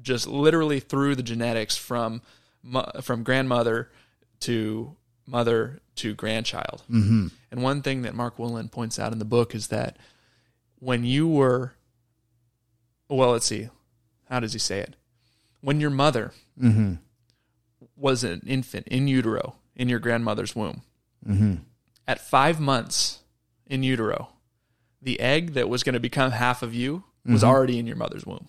Speaker 2: just literally through the genetics from from grandmother to mother to grandchild. Mm-hmm. And one thing that Mark Wolynn points out in the book is that when you were, well, let's see, how does he say it? When your mother mm-hmm. was an infant in utero in your grandmother's womb, mm-hmm. at five months in utero, the egg that was going to become half of you was mm-hmm. already in your mother's womb.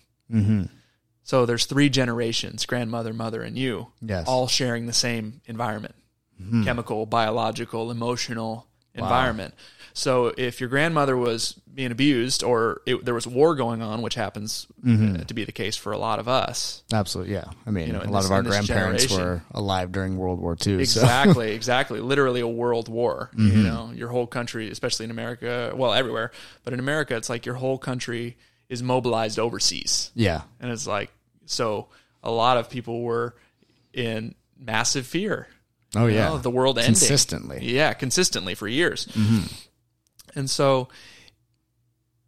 Speaker 2: So there's three generations grandmother, mother, and you,
Speaker 1: Yes.
Speaker 2: all sharing the same environment. Chemical, biological, emotional environment. So if your grandmother was being abused or it, there was war going on, which happens mm-hmm. uh, to be the case for a lot of us,
Speaker 1: Absolutely, yeah. I mean,
Speaker 2: know,
Speaker 1: a lot
Speaker 2: this-
Speaker 1: of our grandparents were alive during World War II. So.
Speaker 2: Exactly, exactly. Literally a world war. You mm-hmm. know, your whole country, especially in America, well, everywhere, but in America, it's like your whole country is mobilized overseas.
Speaker 1: Yeah,
Speaker 2: And it's like, so a lot of people were in massive fear.
Speaker 1: Oh, yeah.
Speaker 2: know, the world ending.
Speaker 1: Consistently.
Speaker 2: Yeah, consistently for years. Mm-hmm. And so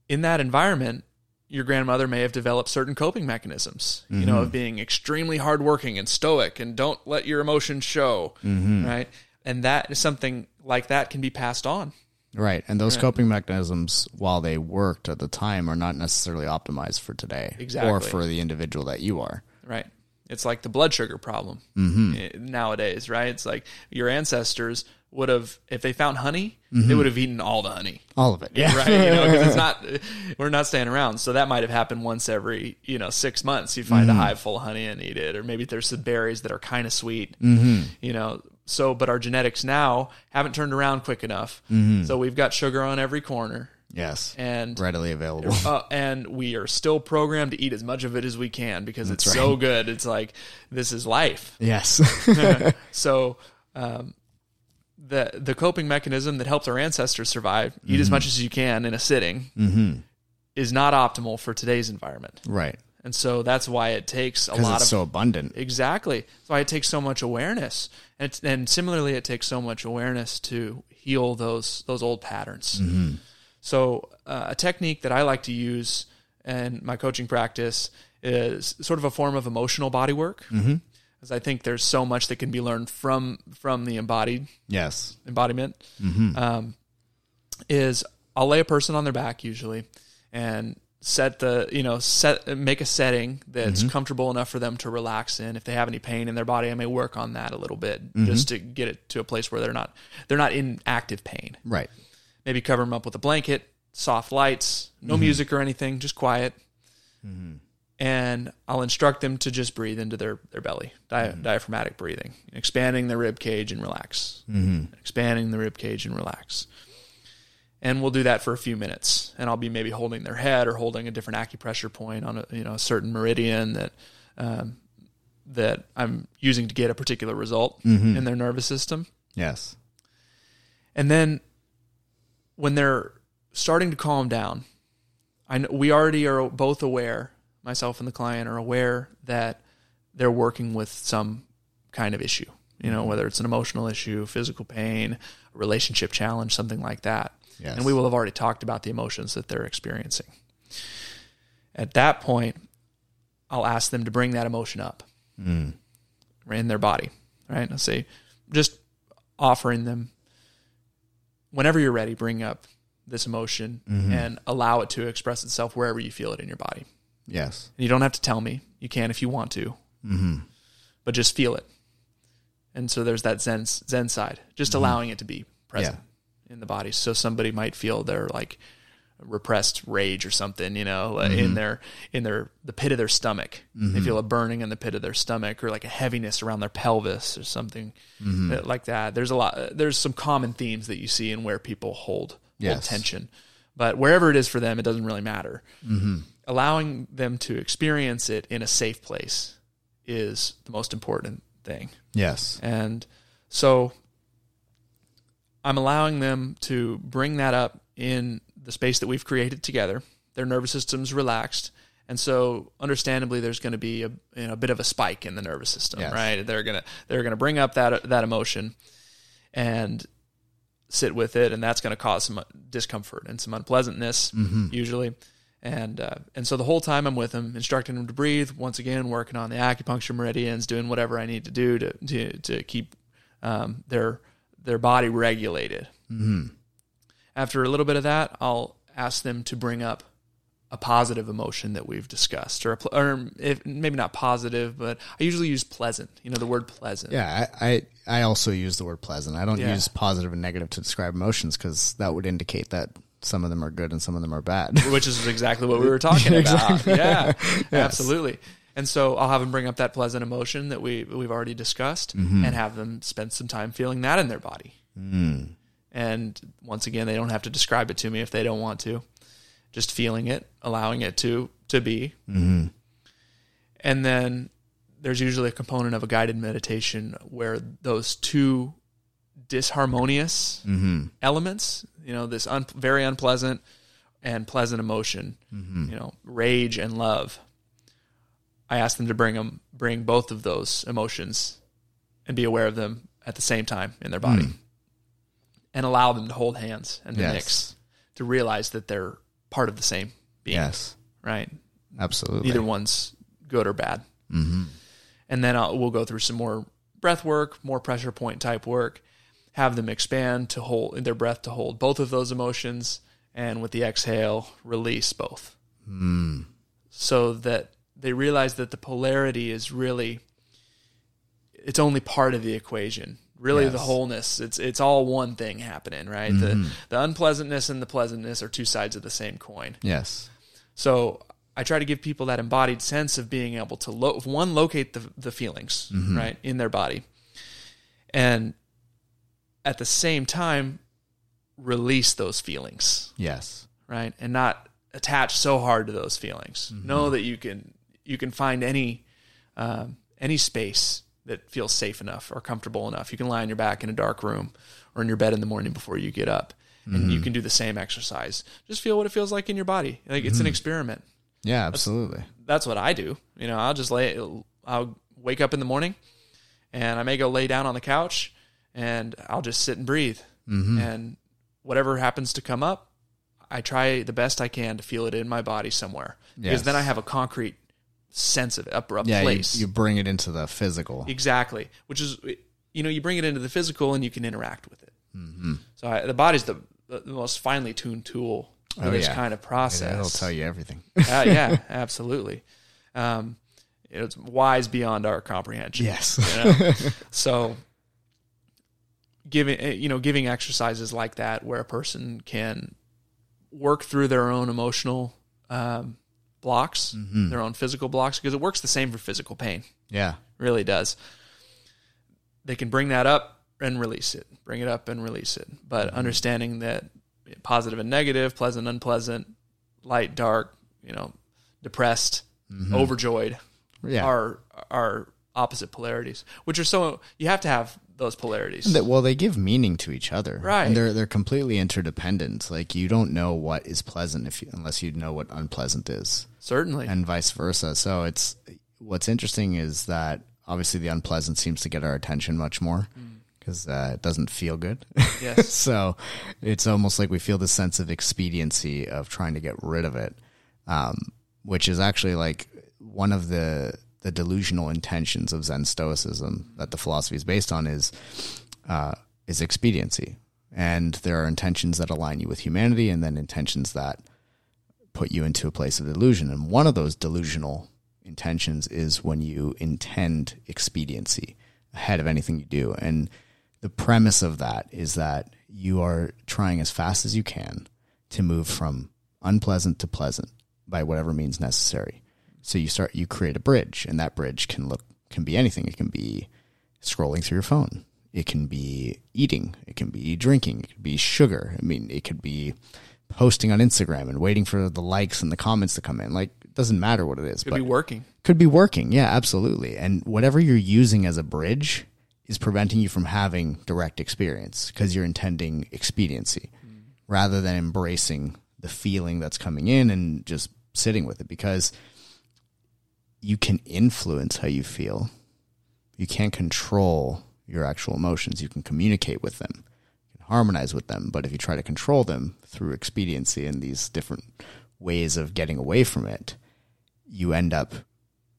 Speaker 2: in that environment, your grandmother may have developed certain coping mechanisms, you know, of mm-hmm. being extremely hardworking and stoic and don't let your emotions show, mm-hmm. right? And that is something like that can be passed on.
Speaker 1: right. And those coping mechanisms, while they worked at the time, are not necessarily optimized for today
Speaker 2: exactly.
Speaker 1: or for the individual that you are.
Speaker 2: Right. It's like the blood sugar problem mm-hmm. eh, nowadays, right? It's like your ancestors would have, if they found honey, they would have eaten all the honey,
Speaker 1: All of it. Yeah.
Speaker 2: right? You know, because it's not, we're not staying around. So that might have happened once every, you know, six months. You find a hive full of honey and eat it, or maybe there's some berries that are kind of sweet, you know. So, but our genetics now haven't turned around quick enough. So we've got sugar on every corner,
Speaker 1: Yes.
Speaker 2: and
Speaker 1: Readily available.
Speaker 2: uh, and we are still programmed to eat as much of it as we can because it's so good. It's like this is life.
Speaker 1: yes.
Speaker 2: So um, the the coping mechanism that helped our ancestors survive, eat as mm-hmm. much as you can in a sitting, mm-hmm. is not optimal for today's environment.
Speaker 1: right.
Speaker 2: And so that's why it takes a lot
Speaker 1: it's
Speaker 2: of
Speaker 1: so abundant.
Speaker 2: Exactly. That's why it takes so much awareness, and it's, and similarly, it takes so much awareness to heal those those old patterns. Mm-hmm. So, uh, a technique that I like to use in my coaching practice is sort of a form of emotional body work, because I think there's so much that can be learned from from the embodied
Speaker 1: Yes.
Speaker 2: embodiment. Mm-hmm. Um, is I'll lay a person on their back usually, and set the you know set make a setting that's mm-hmm. comfortable enough for them to relax in. If they have any pain in their body, I may work on that a little bit mm-hmm. just to get it to a place where they're not they're not in active pain.
Speaker 1: Right.
Speaker 2: Maybe cover them up with a blanket, soft lights, no music or anything, just quiet. And I'll instruct them to just breathe into their, their belly, di- mm-hmm. diaphragmatic breathing, expanding the rib cage and relax, mm-hmm. expanding the rib cage and relax. And we'll do that for a few minutes, and I'll be maybe holding their head or holding a different acupressure point on a you know a certain meridian that um, that I'm using to get a particular result mm-hmm. in their nervous system.
Speaker 1: Yes.
Speaker 2: And then when they're starting to calm down, I know we already are both aware, myself and the client are aware that they're working with some kind of issue. You know, mm-hmm. whether it's an emotional issue, physical pain, a relationship challenge, something like that.
Speaker 1: Yes.
Speaker 2: And we will have already talked about the emotions that they're experiencing. At that point, I'll ask them to bring that emotion up mm. in their body. Right? I'll say, just offering them whenever you're ready, bring up this emotion mm-hmm. and allow it to express itself wherever you feel it in your body.
Speaker 1: Yes.
Speaker 2: And you don't have to tell me. You can if you want to, mm-hmm. but just feel it. And so there's that Zen Zen side, just mm-hmm. allowing it to be present in the body. So somebody might feel their like repressed rage or something, you know, like in mm-hmm. their in their the pit of their stomach. They mm-hmm. feel a burning in the pit of their stomach, or like a heaviness around their pelvis, or something that- like that. There's a lot. Uh, there's some common themes that you see in where people hold hold
Speaker 1: Yes.
Speaker 2: tension, but wherever it is for them, it doesn't really matter. Allowing them to experience it in a safe place is the most important thing.
Speaker 1: Yes.
Speaker 2: And so I'm allowing them to bring that up in the space that we've created together. Their nervous system's relaxed. And so understandably there's going to be a, you know, a bit of a spike in the nervous system,
Speaker 1: Yes.
Speaker 2: right? They're going to they're going to bring up that that emotion and sit with it and that's going to cause some discomfort and some unpleasantness mm-hmm. usually. And uh, and so the whole time I'm with them, instructing them to breathe. Once again, working on the acupuncture meridians, doing whatever I need to do to to, to keep um, their their body regulated. Mm-hmm. After a little bit of that, I'll ask them to bring up a positive emotion that we've discussed, or, a, pl- or if, maybe not positive, but I usually use pleasant. You know, the word pleasant.
Speaker 1: Yeah, I, I, I also use the word pleasant. I don't
Speaker 2: Yeah.
Speaker 1: use positive and negative to describe emotions because that would indicate that some of them are good and some of them are bad.
Speaker 2: which is exactly what we were talking about. Yeah, absolutely. And so I'll have them bring up that pleasant emotion that we we've already discussed, mm-hmm. and have them spend some time feeling that in their body. Mm. And once again, they don't have to describe it to me if they don't want to. Just feeling it, allowing it to to be. Mm-hmm. And then there's usually a component of a guided meditation where those two disharmonious mm-hmm. elements, you know, this un- very unpleasant and pleasant emotion, mm-hmm. you know, rage and love. I ask them to bring them, bring both of those emotions, and be aware of them at the same time in their body, mm. and allow them to hold hands and to
Speaker 1: Yes.
Speaker 2: mix, to realize that they're part of the same being,
Speaker 1: yes,
Speaker 2: right?
Speaker 1: absolutely.
Speaker 2: Neither one's good or bad. Mm-hmm. And then I'll, we'll go through some more breath work, more pressure point type work, have them expand to hold in their breath to hold both of those emotions, and with the exhale, release both. Hmm. So that they realize that the polarity is really it's only part of the equation. Really, the wholeness. It's it's all one thing happening, right? The mm-hmm. the unpleasantness and the pleasantness are two sides of the same coin.
Speaker 1: yes,
Speaker 2: So I try to give people that embodied sense of being able to lo- one locate the the feelings mm-hmm. right in their body, and at the same time release those feelings
Speaker 1: yes,
Speaker 2: right and not attach so hard to those feelings. Mm-hmm. Know that you can you can find any um, any space that feels safe enough or comfortable enough. You can lie on your back in a dark room or in your bed in the morning before you get up, and you mm-hmm. can do the same exercise. Just feel what it feels like in your body. Like it's an mm-hmm. experiment
Speaker 1: yeah, absolutely.
Speaker 2: that's what I do. You know, I'll just lay, I'll wake up in the morning and I may go lay down on the couch and I'll just sit and breathe. And whatever happens to come up, I try the best I can to feel it in my body somewhere because
Speaker 1: Yes.
Speaker 2: then I have a concrete sense of it, a,
Speaker 1: Yeah, you, you bring it into the physical.
Speaker 2: exactly. Which is, you know, you bring it into the physical and you can interact with it. Mm-hmm. So I, the body's the, the most finely tuned tool for
Speaker 1: Oh,
Speaker 2: this
Speaker 1: yeah.
Speaker 2: kind of process.
Speaker 1: It'll tell you everything.
Speaker 2: uh, yeah, absolutely. Um, it's wise beyond our comprehension.
Speaker 1: yes,
Speaker 2: you know? so, giving eh, you know giving exercises like that where a person can work through their own emotional um, blocks, their own physical blocks, because it works the same for physical pain.
Speaker 1: yeah,
Speaker 2: really does. They can bring that up and release it, bring it up and release it. But understanding that positive and negative, pleasant, unpleasant, light, dark, you know, depressed, overjoyed
Speaker 1: yeah.
Speaker 2: are are opposite polarities, which are so you have to have those polarities.
Speaker 1: That- well, they give meaning to each other,
Speaker 2: Right.
Speaker 1: And they're they're completely interdependent. Like you don't know what is pleasant if you, unless you know what unpleasant is,
Speaker 2: Certainly.
Speaker 1: and vice versa. So it's what's interesting is that obviously the unpleasant seems to get our attention much more because uh, it doesn't feel good.
Speaker 2: yes.
Speaker 1: so it's almost like we feel the sense of expediency of trying to get rid of it, um, which is actually like one of the the delusional intentions of Zen Stoicism that the philosophy is based on is uh, is expediency, and there are intentions that align you with humanity, and then intentions that put you into a place of delusion. And one of those delusional intentions is when you intend expediency ahead of anything you do. And the premise of that is that you are trying as fast as you can to move from unpleasant to pleasant by whatever means necessary. So you start you create a bridge and that bridge can look can be anything. It can be scrolling through your phone. It can be eating. It can be drinking. It could be sugar. I mean, it could be posting on Instagram and waiting for the likes and the comments to come in. Like, it doesn't matter what it is,
Speaker 2: Could be working.
Speaker 1: could be working. Yeah, absolutely. And whatever you're using as a bridge is preventing you from having direct experience because you're intending expediency mm. rather than embracing the feeling that's coming in and just sitting with it because you can influence how you feel. You can't control your actual emotions. You can communicate with them, you can harmonize with them. But if you try to control them through expediency and these different ways of getting away from it, you end up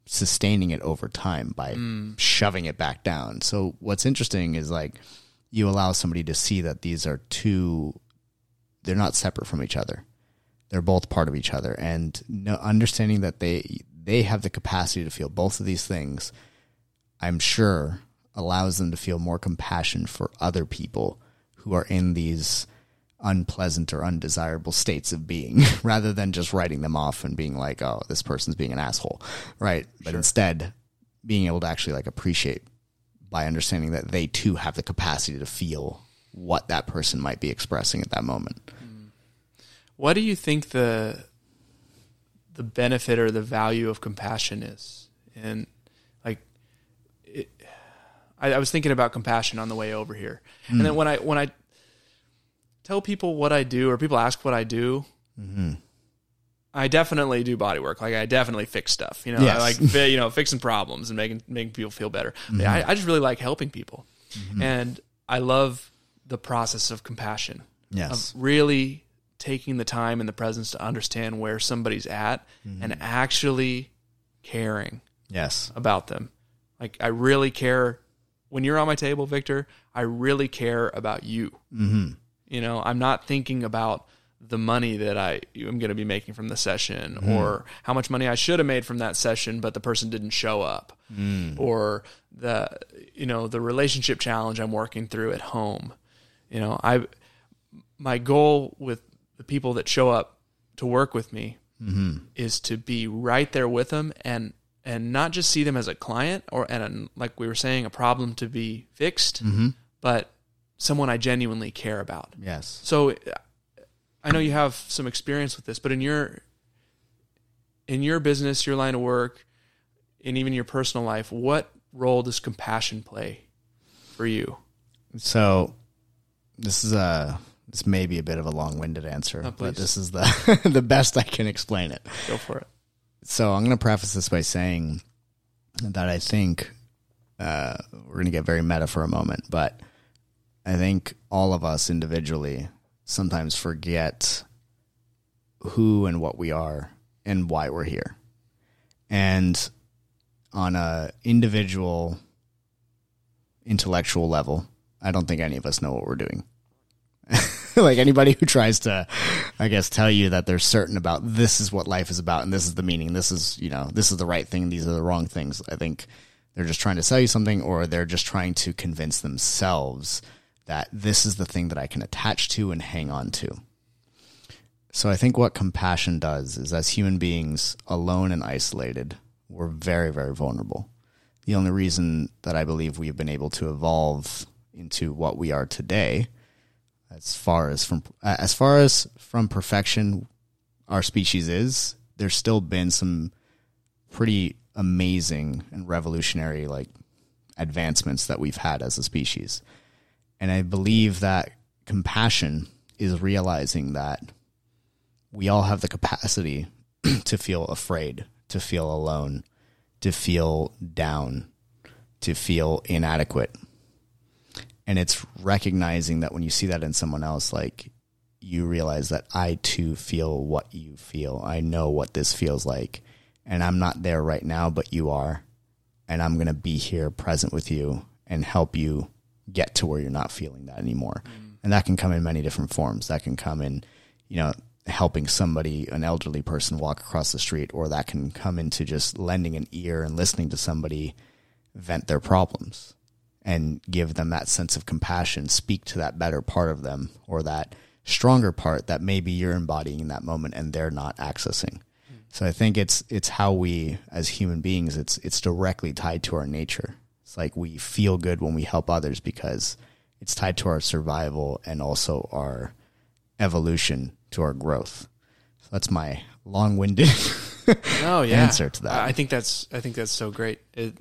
Speaker 1: sustaining it over time by hmm. shoving it back down. So what's interesting is like you allow somebody to see that these are two they're not separate from each other they're both part of each other and no, understanding that they they have the capacity to feel both of these things i'm sure allows them to feel more compassion for other people who are in these unpleasant or undesirable states of being rather than just writing them off and being like oh this person's being an asshole right? But instead being able to actually like appreciate by understanding that they too have the capacity to feel what that person might be expressing at that moment.
Speaker 2: What do you think the the benefit or the value of compassion is? And like, it, I, I was thinking about compassion on the way over here, and then mm. when I when I tell people what I do or people ask what I do. Mm-hmm. I definitely do body work. Like I definitely fix stuff. You know,
Speaker 1: Yes.
Speaker 2: I like you know fixing problems and making making people feel better. I, mm-hmm. I just really like helping people, mm-hmm. and I love the process of compassion
Speaker 1: yes
Speaker 2: of really taking the time and the presence to understand where somebody's at mm-hmm. and actually caring
Speaker 1: yes
Speaker 2: about them. Like I really care when you're on my table, Victor. I really care about you. Mm-hmm. You know, I'm not thinking about the money that I am going to be making from the session mm-hmm. or how much money I should have made from that session, but the person didn't show up mm. or the, you know, the relationship challenge I'm working through at home. You know, I, my goal with the people that show up to work with me mm-hmm. is to be right there with them and and not just see them as a client or and a, like we were saying a problem to be fixed, mm-hmm. but someone I genuinely care about.
Speaker 1: yes
Speaker 2: So I know you have some experience with this, but in your in your business, your line of work, and even your personal life, what role does compassion play for you?
Speaker 1: so this is a this maybe a bit of a long-winded answer
Speaker 2: Oh,
Speaker 1: but this is the the best i can explain it.
Speaker 2: Go for it.
Speaker 1: so i'm going to preface this by saying that i think uh, we're going to get very meta for a moment but i think all of us individually sometimes forget who and what we are and why we're here. And on a individual intellectual level i don't think any of us know what we're doing like anybody who tries to i guess tell you that they're certain about this is what life is about and this is the meaning this is you know this is the right thing these are the wrong things i think they're just trying to sell you something or they're just trying to convince themselves that this is the thing that i can attach to and hang on to. So i think what compassion does is as human beings alone and isolated we're very very vulnerable. The only reason that i believe we've been able to evolve into what we are today as far as from as far as from perfection our species is there's still been some pretty amazing and revolutionary like advancements that we've had as a species. And i believe that compassion is realizing that we all have the capacity to feel afraid to feel alone to feel down to feel inadequate and it's recognizing that when you see that in someone else like you realize that i too feel what you feel. I know what this feels like. And i'm not there right now but you are. And i'm going to be here present with you and help you get to where you're not feeling that anymore. Mm. And that can come in many different forms. That can come in you know helping somebody an elderly person walk across the street or that can come into just lending an ear and listening to somebody vent their problems and give them that sense of compassion, speak to that better part of them or that stronger part that maybe you're embodying in that moment and they're not accessing. So I think it's it's how we as human beings it's it's directly tied to our nature. It's like we feel good when we help others because it's tied to our survival and also our evolution to our growth. So that's my long-winded
Speaker 2: Oh yeah.
Speaker 1: answer to that.
Speaker 2: I I think that's I think that's so great. It,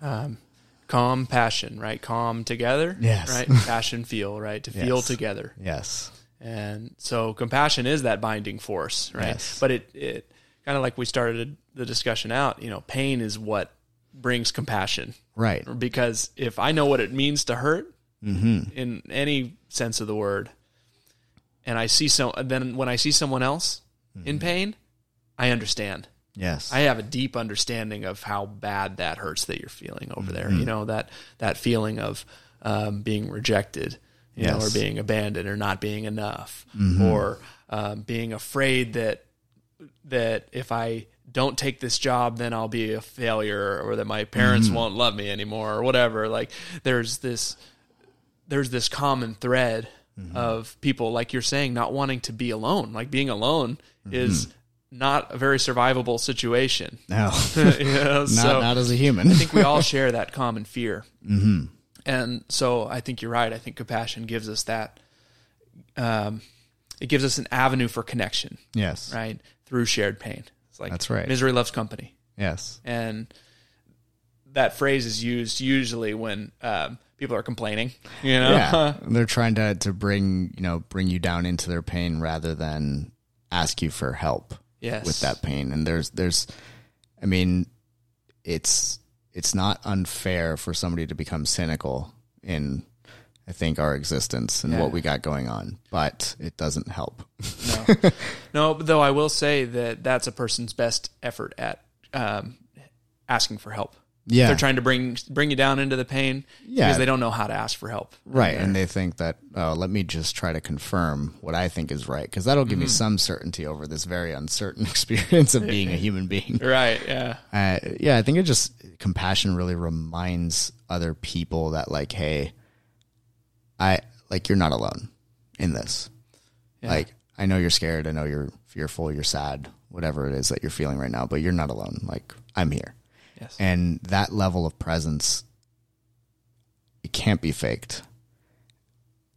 Speaker 2: um, calm passion, right? Calm together,
Speaker 1: Yes.
Speaker 2: right? Passion feel, right? To feel together,
Speaker 1: yes.
Speaker 2: and so compassion is that binding force, right?
Speaker 1: Yes.
Speaker 2: But it it kind of like we started the discussion out. You know, pain is what brings compassion
Speaker 1: Right.
Speaker 2: because if I know what it means to hurt
Speaker 1: Mhm.
Speaker 2: in any sense of the word, and I see so then when I see someone else in pain, I understand.
Speaker 1: Yes.
Speaker 2: I have a deep understanding of how bad that hurts that you're feeling over there.
Speaker 1: Mm-hmm.
Speaker 2: You know that that feeling of um, being rejected, you know, or being abandoned, or not being enough,
Speaker 1: Mm-hmm.
Speaker 2: or um, being afraid that that if I don't take this job, then I'll be a failure, or that my parents
Speaker 1: Mm-hmm.
Speaker 2: won't love me anymore, or whatever. Like there's this there's this common thread
Speaker 1: Mm-hmm.
Speaker 2: of people, like you're saying, not wanting to be alone. Like being alone is not a very survivable situation.
Speaker 1: No,
Speaker 2: you know?
Speaker 1: not,
Speaker 2: so
Speaker 1: not as a human.
Speaker 2: I think we all share that common fear. Mm-hmm. And so I think you're right. I think compassion gives us that. Um, it gives us an avenue for connection,
Speaker 1: yes.
Speaker 2: right? Through shared pain. It's like
Speaker 1: That's right.
Speaker 2: Misery loves company,
Speaker 1: Yes.
Speaker 2: and that phrase is used usually when um, people are complaining. You know,
Speaker 1: Yeah. They're trying to, to bring, you know, bring you down into their pain rather than ask you for help
Speaker 2: yes,
Speaker 1: with that pain. And there's, there's, I mean, it's, it's not unfair for somebody to become cynical in, I think, our existence and
Speaker 2: Yeah.
Speaker 1: what we got going on, but it doesn't help.
Speaker 2: No, no. Though I will say that that's a person's best effort at um, asking for help.
Speaker 1: Yeah.
Speaker 2: They're trying to bring bring you down into the pain
Speaker 1: Yeah.
Speaker 2: because they don't know how to ask for help.
Speaker 1: Right. And they think that, oh, let me just try to confirm what I think is right. Because that'll give me some certainty over this very uncertain experience of being a human being.
Speaker 2: Right. Yeah.
Speaker 1: Uh, yeah, I think it just, compassion really reminds other people that, like, hey, I, like, you're not alone in this.
Speaker 2: Yeah.
Speaker 1: Like, I know you're scared. I know you're fearful. You're sad, whatever it is that you're feeling right now, but you're not alone. Like, I'm here.
Speaker 2: Yes.
Speaker 1: And that level of presence, it can't be faked.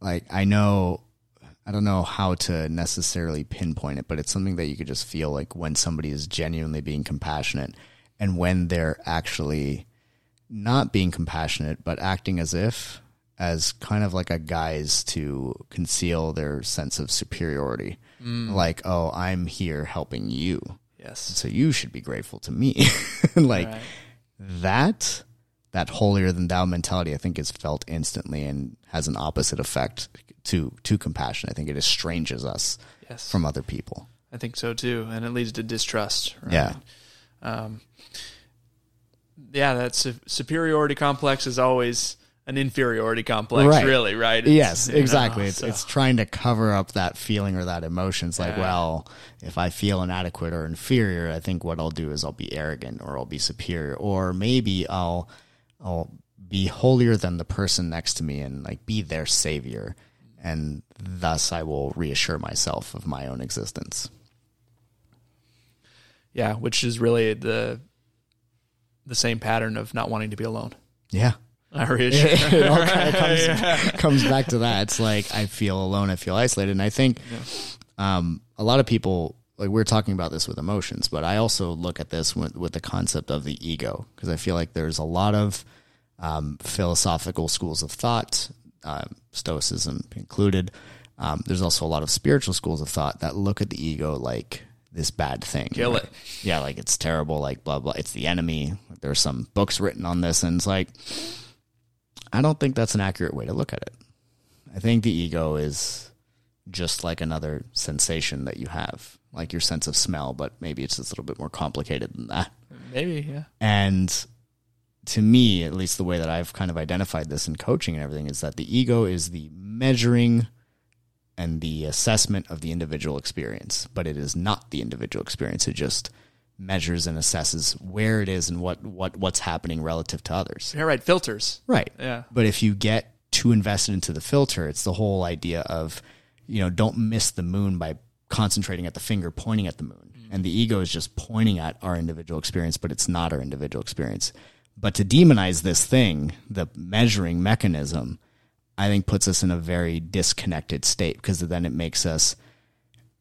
Speaker 1: Like, I know, I don't know how to necessarily pinpoint it, but it's something that you could just feel like when somebody is genuinely being compassionate and when they're actually not being compassionate, but acting as if, as kind of like a guise to conceal their sense of superiority. Mm. Like, oh, I'm here helping you
Speaker 2: yes.
Speaker 1: so you should be grateful to me like
Speaker 2: Right.
Speaker 1: that that holier than thou mentality i think is felt instantly and has an opposite effect to to compassion i think it estranges us
Speaker 2: Yes.
Speaker 1: from other people
Speaker 2: I think so too, and it leads to distrust. Right?
Speaker 1: yeah
Speaker 2: Um, yeah. That su- superiority complex is always an inferiority complex.
Speaker 1: Right.
Speaker 2: Really. Right. It's,
Speaker 1: yes
Speaker 2: you know,
Speaker 1: exactly it's,
Speaker 2: so-
Speaker 1: it's trying to cover up that feeling or that emotion it's like
Speaker 2: Yeah.
Speaker 1: well if i feel inadequate or inferior i think what i'll do is i'll be arrogant or i'll be superior or maybe i'll i'll be holier than the person next to me and like be their savior and thus i will reassure myself of my own existence
Speaker 2: yeah, which is really the the same pattern of not wanting to be alone.
Speaker 1: yeah
Speaker 2: I reassure.
Speaker 1: it all kind of comes, comes back to that. It's like I feel alone, I feel isolated, and I think um, a lot of people like we're talking about this with emotions, but I also look at this with, with the concept of the ego because I feel like there's a lot of um, philosophical schools of thought, um, Stoicism included. Um, there's also a lot of spiritual schools of thought that look at the ego like this bad thing.
Speaker 2: Kill it.
Speaker 1: Yeah, like it's terrible, like blah blah. It's the enemy. There's some books written on this, and it's like I don't think that's an accurate way to look at it. I think the ego is just like another sensation that you have, like your sense of smell, but maybe it's just a little bit more complicated than that.
Speaker 2: Maybe. Yeah.
Speaker 1: And to me, at least the way that I've kind of identified this in coaching and everything, is that the ego is the measuring and the assessment of the individual experience, but it is not the individual experience. It just measures and assesses where it is and what, what what's happening relative to others.
Speaker 2: Yeah. Right. Filters.
Speaker 1: Right.
Speaker 2: Yeah.
Speaker 1: But if you get too invested into the filter, it's the whole idea of, you know, don't miss the moon by concentrating at the finger pointing at the moon. Mm. And the ego is just pointing at our individual experience, but it's not our individual experience. But to demonize this thing, the measuring mechanism, I think puts us in a very disconnected state because then it makes us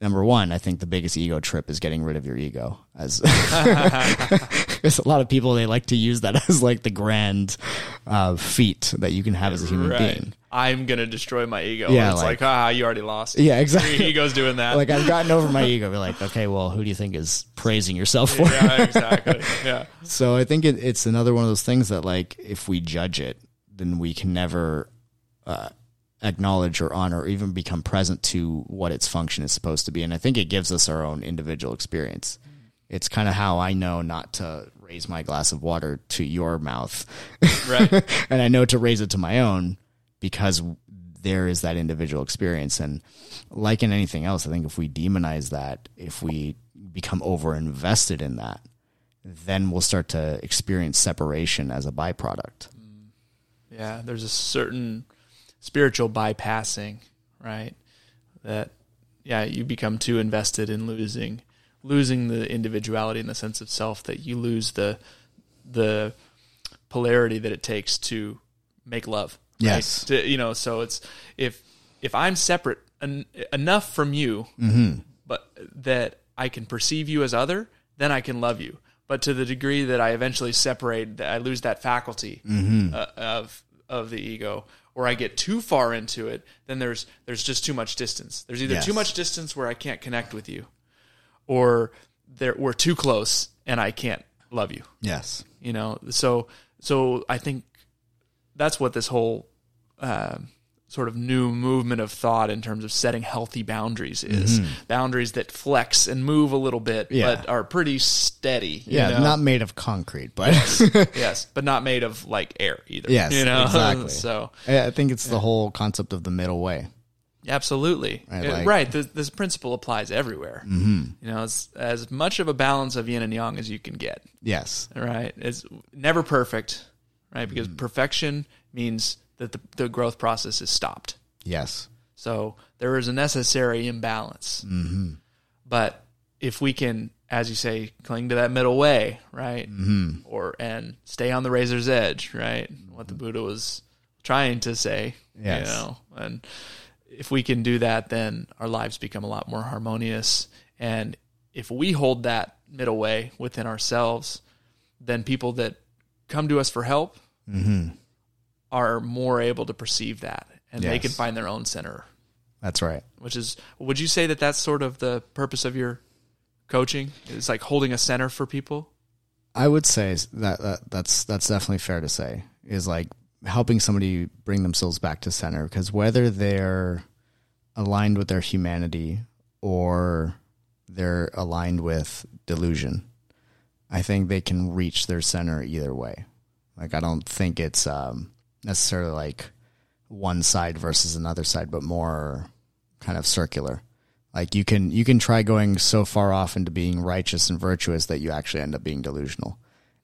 Speaker 1: number one, I think the biggest ego trip is getting rid of your ego. As there's a lot of people they like to use that as like the grand uh, feat that you can have as a human
Speaker 2: Right.
Speaker 1: being.
Speaker 2: I'm gonna destroy my ego.
Speaker 1: Yeah,
Speaker 2: It's like,
Speaker 1: like-
Speaker 2: ah, you already lost.
Speaker 1: Yeah, exactly.
Speaker 2: Your ego's doing that.
Speaker 1: Like I've gotten over my ego. Be like, okay, well, who do you think is praising yourself for?
Speaker 2: yeah, exactly. Yeah.
Speaker 1: So I think it, it's another one of those things that like if we judge it, then we can never uh, acknowledge or honor or even become present to what its function is supposed to be. And I think it gives us our own individual experience. It's kind of how I know not to raise my glass of water to your mouth,
Speaker 2: Right.
Speaker 1: and I know to raise it to my own because there is that individual experience. And like in anything else, I think if we demonize that, if we become over invested in that, then we'll start to experience separation as a byproduct. Mm.
Speaker 2: Yeah, there's a certain spiritual bypassing, right? That yeah, you become too invested in losing losing the individuality and the sense of self that you lose the the polarity that it takes to make love. right?
Speaker 1: Yes.
Speaker 2: To, you know, so it's if if I'm separate en- enough from you, but that I can perceive you as other, then I can love you. But to the degree that I eventually separate, that I lose that faculty uh, of of the ego, or I get too far into it, then there's there's just too much distance. There's either
Speaker 1: Yes.
Speaker 2: too much distance where I can't connect with you, or there we're too close and I can't love you
Speaker 1: Yes.
Speaker 2: you know so so i think that's what this whole um sort of new movement of thought in terms of setting healthy boundaries is boundaries that flex and move a little bit
Speaker 1: Mm-hmm. Yeah.
Speaker 2: but are pretty steady you
Speaker 1: Yeah,
Speaker 2: know?
Speaker 1: not made of concrete, but
Speaker 2: yes but not made of like air either
Speaker 1: Yes,
Speaker 2: you know
Speaker 1: exactly.
Speaker 2: so
Speaker 1: I think it's the whole concept of the middle way.
Speaker 2: absolutely
Speaker 1: Right, like-
Speaker 2: right this, this principle applies everywhere mm-hmm. you know it's as much of a balance of yin and yang as you can get
Speaker 1: Yes.
Speaker 2: right? It's never perfect, right? Because
Speaker 1: Mm.
Speaker 2: perfection means that the, the growth process is stopped.
Speaker 1: Yes.
Speaker 2: So there is a necessary imbalance. Mm-hmm. But if we can, as you say, cling to that middle way, right, mm-hmm. or and stay on the razor's edge, right? What the Buddha was trying to say,
Speaker 1: Yes.
Speaker 2: you know, and if we can do that, then our lives become a lot more harmonious. And if we hold that middle way within ourselves, then people that come to us for help
Speaker 1: Mm-hmm.
Speaker 2: Are more able to perceive that, and they can find their own center
Speaker 1: That's right.
Speaker 2: which is would you say that that's sort of the purpose of your coaching it's like holding a center for people
Speaker 1: I would say that, that that's that's definitely fair to say is like helping somebody bring themselves back to center because whether they're aligned with their humanity or they're aligned with delusion, I think they can reach their center either way. Like I don't think it's um, necessarily like one side versus another side, but more kind of circular. Like you can you can try going so far off into being righteous and virtuous that you actually end up being delusional,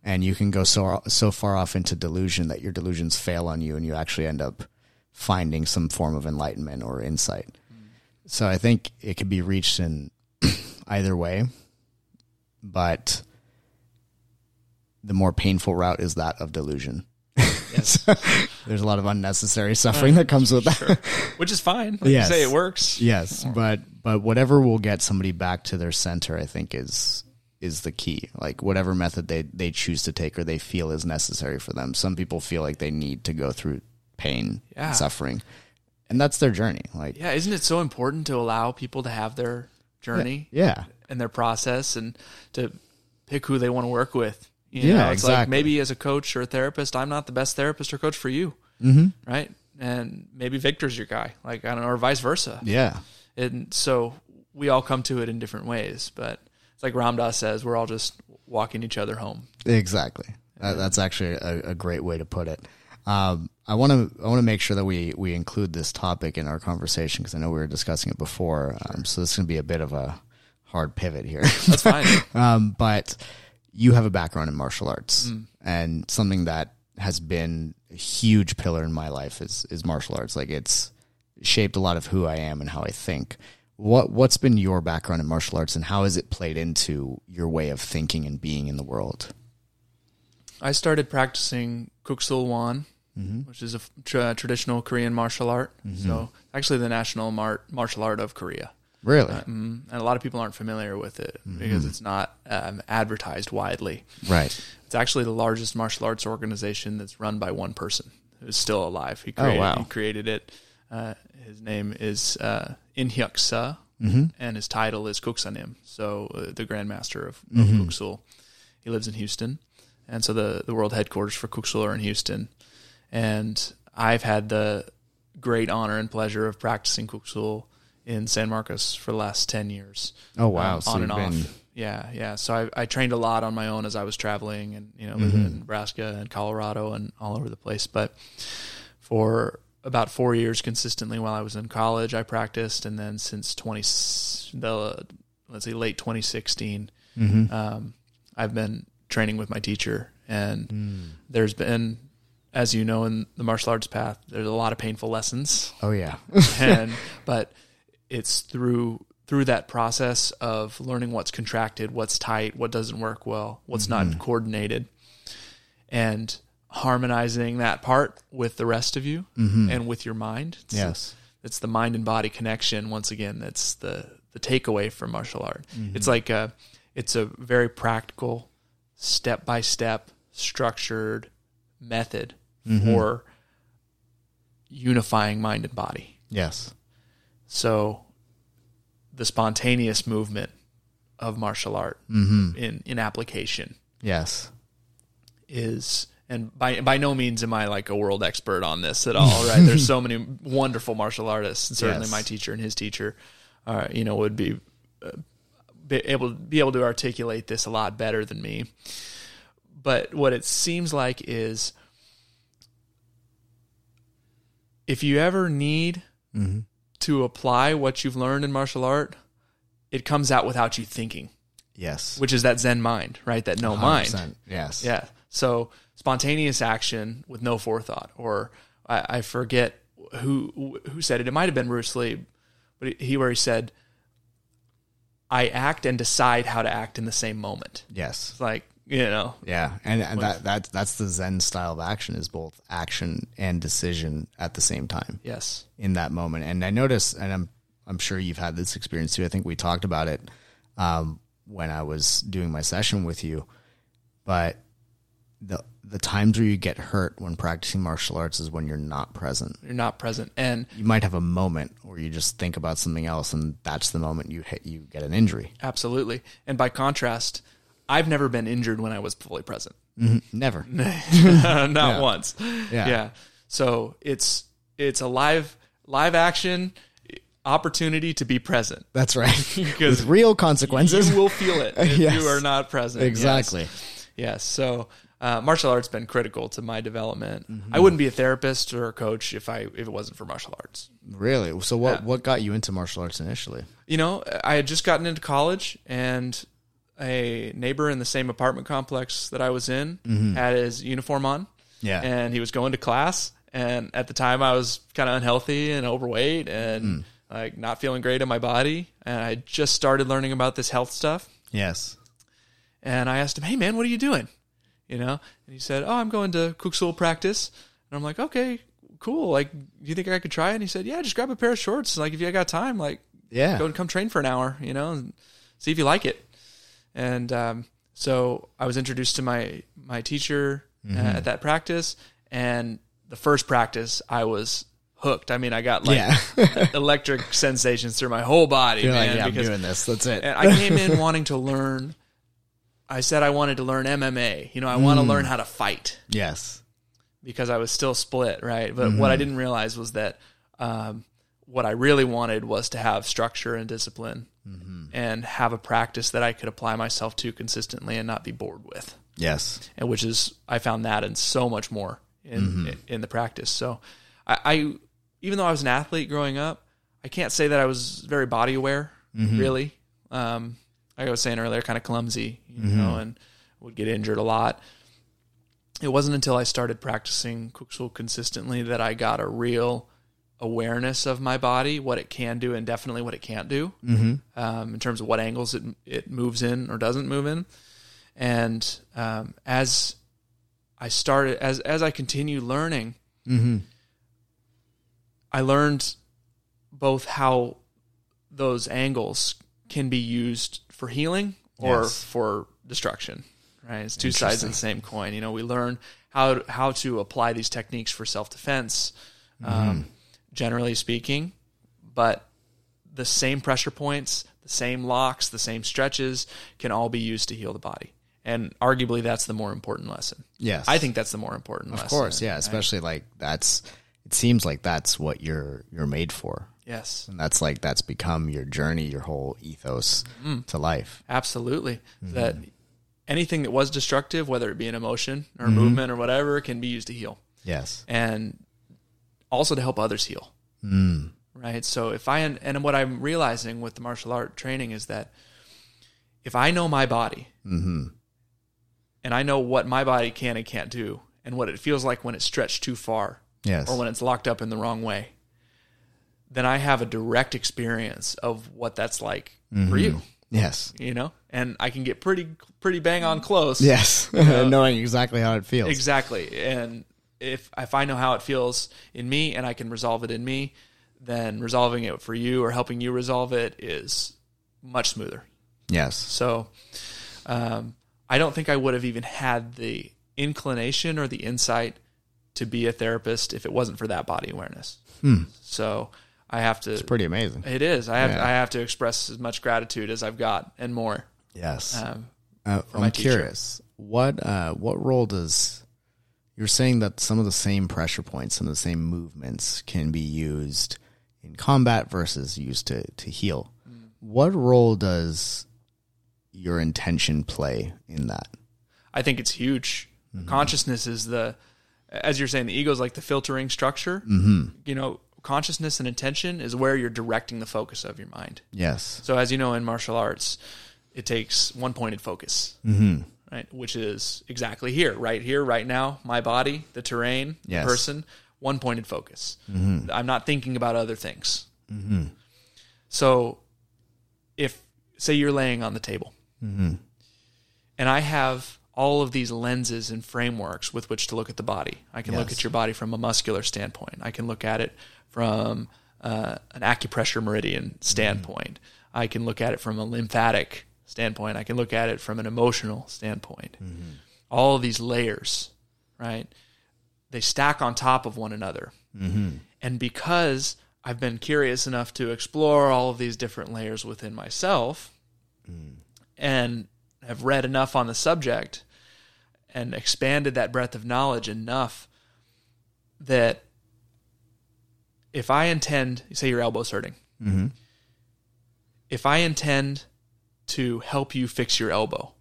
Speaker 1: and you can go so so far off into delusion that your delusions fail on you, and you actually end up finding some form of enlightenment or insight. So I think it could be reached in either way, but the more painful route is that of delusion. There's a lot of unnecessary suffering that comes with that.
Speaker 2: which is fine like
Speaker 1: Yes.
Speaker 2: you say it works
Speaker 1: Yes, but but whatever will get somebody back to their center, I think is is the key. Like whatever method they they choose to take or they feel is necessary for them. Some people feel like they need to go through pain,
Speaker 2: Yeah.
Speaker 1: and suffering, and that's their journey. Like
Speaker 2: yeah isn't it so important to allow people to have their journey
Speaker 1: yeah,
Speaker 2: and their process and to pick who they want to work with you
Speaker 1: Yeah,
Speaker 2: know, it's like
Speaker 1: exactly.
Speaker 2: maybe as a coach or a therapist i'm not the best therapist or coach for you mm-hmm. right and maybe victor's your guy like i don't know or vice versa
Speaker 1: yeah,
Speaker 2: and so we all come to it in different ways but it's like Ram Dass says we're all just walking each other home
Speaker 1: exactly. That, that's actually a, a great way to put it. Um, I want to I want to make sure that we we include this topic in our conversation because I know we were discussing it before. Um, so this is going to be a bit of a hard pivot here.
Speaker 2: that's fine
Speaker 1: um, but you have a background in martial arts, mm. and something that has been a huge pillar in my life is is martial arts. Like it's shaped a lot of who I am and how I think. What what's been your background in martial arts, and how has it played into your way of thinking and being in the world?
Speaker 2: I started practicing Kuk Sool Won, mm-hmm. which is a tra- traditional Korean martial art. Mm-hmm. So actually the national mar- martial art of Korea.
Speaker 1: Really?
Speaker 2: Mm, and a lot of people aren't familiar with it because it's not um, advertised widely.
Speaker 1: right.
Speaker 2: It's actually the largest martial arts organization that's run by one person who's still alive. He created,
Speaker 1: wow.
Speaker 2: he created it. Uh, his name is uh, In Hyuk Suh, and his title is Kuksanim, so uh, the Grandmaster of, of Kuk Sool. He lives in Houston, and so the the world headquarters for Kuk Sool are in Houston. And I've had the great honor and pleasure of practicing Kuk Sool in San Marcos for the last ten years.
Speaker 1: Oh wow!
Speaker 2: Um,
Speaker 1: so
Speaker 2: on and off.
Speaker 1: been
Speaker 2: Yeah, yeah. So I, I trained a lot on my own as I was traveling and you know living in Nebraska and Colorado and all over the place. But for about four years consistently while I was in college. I practiced, and then since twenty the let's say late 2016, um, I've been training with my teacher, and there's been, as you know, in the martial arts path, there's a lot of painful lessons,
Speaker 1: Oh yeah.
Speaker 2: and but it's through through that process of learning what's contracted, what's tight, what doesn't work well, what's not mm-hmm. coordinated, and harmonizing that part with the rest of you mm-hmm. and with your mind. It's,
Speaker 1: yes.
Speaker 2: it's the mind and body connection. Once again, that's the the takeaway from martial art. Mm-hmm. It's like a it's a very practical, step by step, structured method for unifying mind and body.
Speaker 1: Yes.
Speaker 2: So the spontaneous movement of martial art in, in application
Speaker 1: Yes.
Speaker 2: is and by by no means am I like a world expert on this at all, right? There's so many wonderful martial artists, and certainly
Speaker 1: Yes.
Speaker 2: my teacher and his teacher, uh, you know, would be, uh, be able be able to articulate this a lot better than me. But what it seems like is, if you ever need to apply what you've learned in martial art, it comes out without you thinking,
Speaker 1: Yes.
Speaker 2: which is that Zen mind, right? That no mind.
Speaker 1: 100%. Yes.
Speaker 2: Yeah. So spontaneous action with no forethought, or I, I forget who who said it. It might have been Bruce Lee, but he where he said, "I act and decide how to act in the same moment."
Speaker 1: Yes.
Speaker 2: It's like you know,
Speaker 1: Yeah, and, and that that that's the Zen style of action is both action and decision at the same time
Speaker 2: yes,
Speaker 1: in that moment. And I notice, and I'm I'm sure you've had this experience too. I think we talked about it um, when I was doing my session with you, but the the times where you get hurt when practicing martial arts is when you're not present.
Speaker 2: you're not present, and
Speaker 1: You might have a moment where you just think about something else, and that's the moment you hit you get an injury.
Speaker 2: absolutely. And by contrast, I've never been injured when I was fully present.
Speaker 1: Never.
Speaker 2: not once.
Speaker 1: Yeah.
Speaker 2: Yeah. So it's it's a live live action opportunity to be present.
Speaker 1: That's right.
Speaker 2: Because
Speaker 1: With real consequences.
Speaker 2: You will feel it if
Speaker 1: Yes.
Speaker 2: you are not present.
Speaker 1: Exactly.
Speaker 2: Yes. Yes. So uh, martial arts been critical to my development.
Speaker 1: Mm-hmm.
Speaker 2: I wouldn't be a therapist or a coach if I if it wasn't for martial arts.
Speaker 1: Really? So what what got you into martial arts initially?
Speaker 2: You know, I had just gotten into college and a neighbor in the same apartment complex that I was in had his uniform on.
Speaker 1: Mm-hmm. Yeah.
Speaker 2: And he was going to class. And at the time, I was kind of unhealthy and overweight and
Speaker 1: Mm.
Speaker 2: like not feeling great in my body. And I just started learning about this health stuff.
Speaker 1: Yes.
Speaker 2: And I asked him, "Hey, man, what are you doing?" You know, and he said, "Oh, I'm going to Kuk Sool practice." And I'm like, "Okay, cool. Like, do you think I could try it?" And he said, "Yeah, just grab a pair of shorts. Like, if you got time, like,
Speaker 1: Yeah.
Speaker 2: go and come train for an hour. You know, and see if you like it." And um, so I was introduced to my my teacher uh, at that practice, and the first practice I was hooked. I mean, I got like
Speaker 1: Yeah.
Speaker 2: electric sensations through my whole body,
Speaker 1: You're
Speaker 2: man.
Speaker 1: like, yeah, I'm doing this. That's it.
Speaker 2: and I came in wanting to learn. I said I wanted to learn MMA. You know, I want to learn how to fight
Speaker 1: yes.
Speaker 2: because I was still split, right? But
Speaker 1: Mm-hmm.
Speaker 2: what I didn't realize was that um, what I really wanted was to have structure and discipline
Speaker 1: Mm-hmm.
Speaker 2: and have a practice that I could apply myself to consistently and not be bored with.
Speaker 1: Yes.
Speaker 2: And which is, I found that and so much more in
Speaker 1: Mm-hmm.
Speaker 2: in the practice. So, I, I even though I was an athlete growing up, I can't say that I was very body aware.
Speaker 1: Mm-hmm.
Speaker 2: Really, um, like I was saying earlier, kind of clumsy, you
Speaker 1: Mm-hmm.
Speaker 2: know, and would get injured a lot. It wasn't until I started practicing Kuk Sool consistently that I got a real awareness of my body, what it can do, and definitely what it can't do, mm-hmm. um, in terms of what angles it it moves in or doesn't move in. And um, as I started, as as I continued learning, I learned both how those angles can be used for healing or
Speaker 1: Yes.
Speaker 2: for destruction. Right, it's two sides of the same coin. You know, we learn how how to apply these techniques for self defense, um, generally speaking, but the same pressure points, the same locks, the same stretches can all be used to heal the body. And arguably, that's the more important lesson.
Speaker 1: Yes.
Speaker 2: I think that's the more important lesson.
Speaker 1: Of course, yeah. Especially like that's. It seems like that's what you're you're made for,
Speaker 2: Yes,
Speaker 1: and that's like that's become your journey, your whole ethos
Speaker 2: Mm.
Speaker 1: to life.
Speaker 2: absolutely.
Speaker 1: Mm-hmm.
Speaker 2: That anything that was destructive, whether it be an emotion or
Speaker 1: Mm-hmm.
Speaker 2: movement or whatever, can be used to heal.
Speaker 1: Yes.
Speaker 2: And also to help others heal.
Speaker 1: Mm.
Speaker 2: Right. So if I and what I'm realizing with the martial art training is that if I know my body
Speaker 1: Mm-hmm.
Speaker 2: and I know what my body can and can't do and what it feels like when it's stretched too far
Speaker 1: Yes.
Speaker 2: or when it's locked up in the wrong way, then I have a direct experience of what that's like for you,
Speaker 1: yes.
Speaker 2: you know? And I can get pretty pretty bang on close.
Speaker 1: Yes. Knowing exactly how it feels.
Speaker 2: Exactly. And if if I know how it feels in me and I can resolve it in me, then resolving it for you or helping you resolve it is much smoother.
Speaker 1: Yes.
Speaker 2: So um, I don't think I would have even had the inclination or the insight to be a therapist if it wasn't for that body awareness. So I have to.
Speaker 1: It's pretty amazing.
Speaker 2: It is. I have.
Speaker 1: Yeah.
Speaker 2: I have to express as much gratitude as I've got and more.
Speaker 1: Yes.
Speaker 2: Um,
Speaker 1: Uh, I'm
Speaker 2: teacher.
Speaker 1: curious. What uh, what role does you're saying that some of the same pressure points, some of the same movements can be used in combat versus used to to heal?
Speaker 2: Mm.
Speaker 1: What role does your intention play in that?
Speaker 2: I think it's huge. Consciousness is the, as you're saying, the ego is like the filtering structure. Mm-hmm. You know, consciousness and intention is where you're directing the focus of your mind.
Speaker 1: Yes.
Speaker 2: So, as you know, in martial arts, it takes one pointed focus,
Speaker 1: Mm-hmm.
Speaker 2: Right? Which is exactly here, right here, right now, my body, the terrain,
Speaker 1: Yes.
Speaker 2: the person, one pointed focus. Mm-hmm. I'm not thinking about other things. Mm-hmm. So, if, say, you're laying on the table mm-hmm. and I have all of these lenses and frameworks with which to look at the body. I can look at your body from a muscular standpoint. I can look at it from uh, an acupressure meridian standpoint. I can look at it from a lymphatic standpoint. I can look at it from an emotional standpoint. Mm-hmm. All of these layers, right? They stack on top of one another. Mm-hmm. And because I've been curious enough to explore all of these different layers within myself, mm. and have read enough on the subject and expanded that breadth of knowledge enough that if I intend, say your elbow's hurting,
Speaker 1: Mm-hmm.
Speaker 2: if I intend to help you fix your elbow,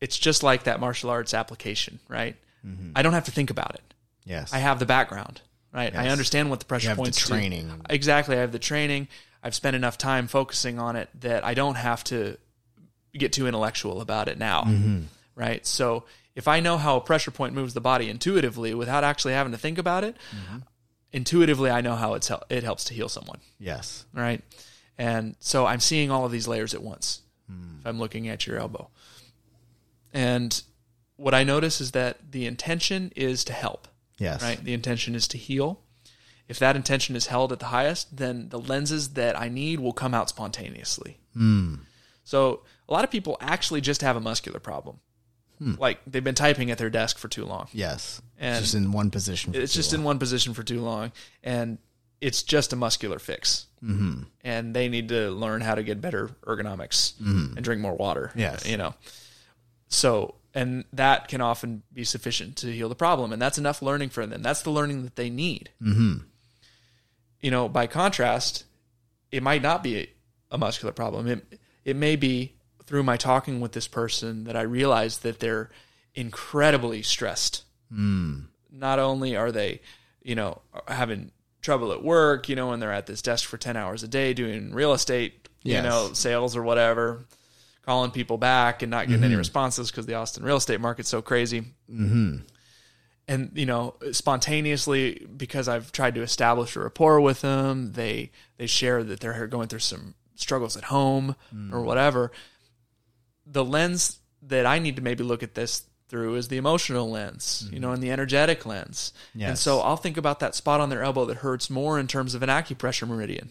Speaker 2: it's just like that martial arts application, right? I don't have to think about it.
Speaker 1: Yes.
Speaker 2: I have the background, right? I understand what the pressure
Speaker 1: the
Speaker 2: points do.
Speaker 1: training.
Speaker 2: Exactly. I have the training. I've spent enough time focusing on it that I don't have to get too intellectual about it now,
Speaker 1: Mm-hmm.
Speaker 2: right? So if I know how a pressure point moves the body intuitively without actually having to think about it,
Speaker 1: Mm-hmm.
Speaker 2: intuitively I know how it's hel- it helps to heal someone,
Speaker 1: yes.
Speaker 2: right? And so I'm seeing all of these layers at once.
Speaker 1: Hmm.
Speaker 2: If I'm looking at your elbow, and what I notice is that the intention is to help
Speaker 1: Yes.
Speaker 2: right? The intention is to heal. If that intention is held at the highest, then the lenses that I need will come out spontaneously. So a lot of people actually just have a muscular problem. Hmm. Like they've been typing at their desk for too long.
Speaker 1: Yes.
Speaker 2: And
Speaker 1: it's just in one position.
Speaker 2: It's just
Speaker 1: long.
Speaker 2: in one position for too long, and it's just a muscular fix. Mm-hmm. And they need to learn how to get better ergonomics and drink more water.
Speaker 1: Yes.
Speaker 2: you know. So, and that can often be sufficient to heal the problem, and that's enough learning for them. That's the learning that they need. Mm-hmm. You know, by contrast, it might not be a, muscular problem. It it may be through my talking with this person that I realize that they're incredibly stressed not only are they, you know, having trouble at work, you know, when they're at this desk for 10 hours a day doing real estate, you know, sales or whatever, calling people back and not getting any responses because the Austin real estate market's so crazy. Mm-hmm. And, you know, spontaneously, because I've tried to establish a rapport with them, they, they share that they're going through some struggles at home or whatever. The lens that I need to maybe look at this through is the emotional lens, you mm-hmm. know, and the energetic lens. And so I'll think about that spot on their elbow that hurts more in terms of an acupressure meridian,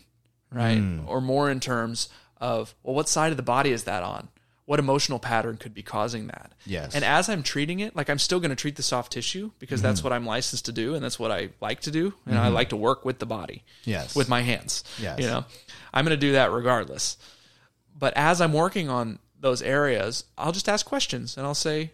Speaker 2: right? Mm. Or more in terms of, well, what side of the body is that on? What emotional pattern could be causing that?
Speaker 1: Yes.
Speaker 2: And as I'm treating it, like I'm still going to treat the soft tissue because that's mm-hmm. what I'm licensed to do and that's what I like to do. And I mm-hmm. like to work with the body
Speaker 1: Yes.
Speaker 2: with my hands.
Speaker 1: Yes.
Speaker 2: You know, I'm going to do that regardless. But as I'm working on those areas, I'll just ask questions and I'll say,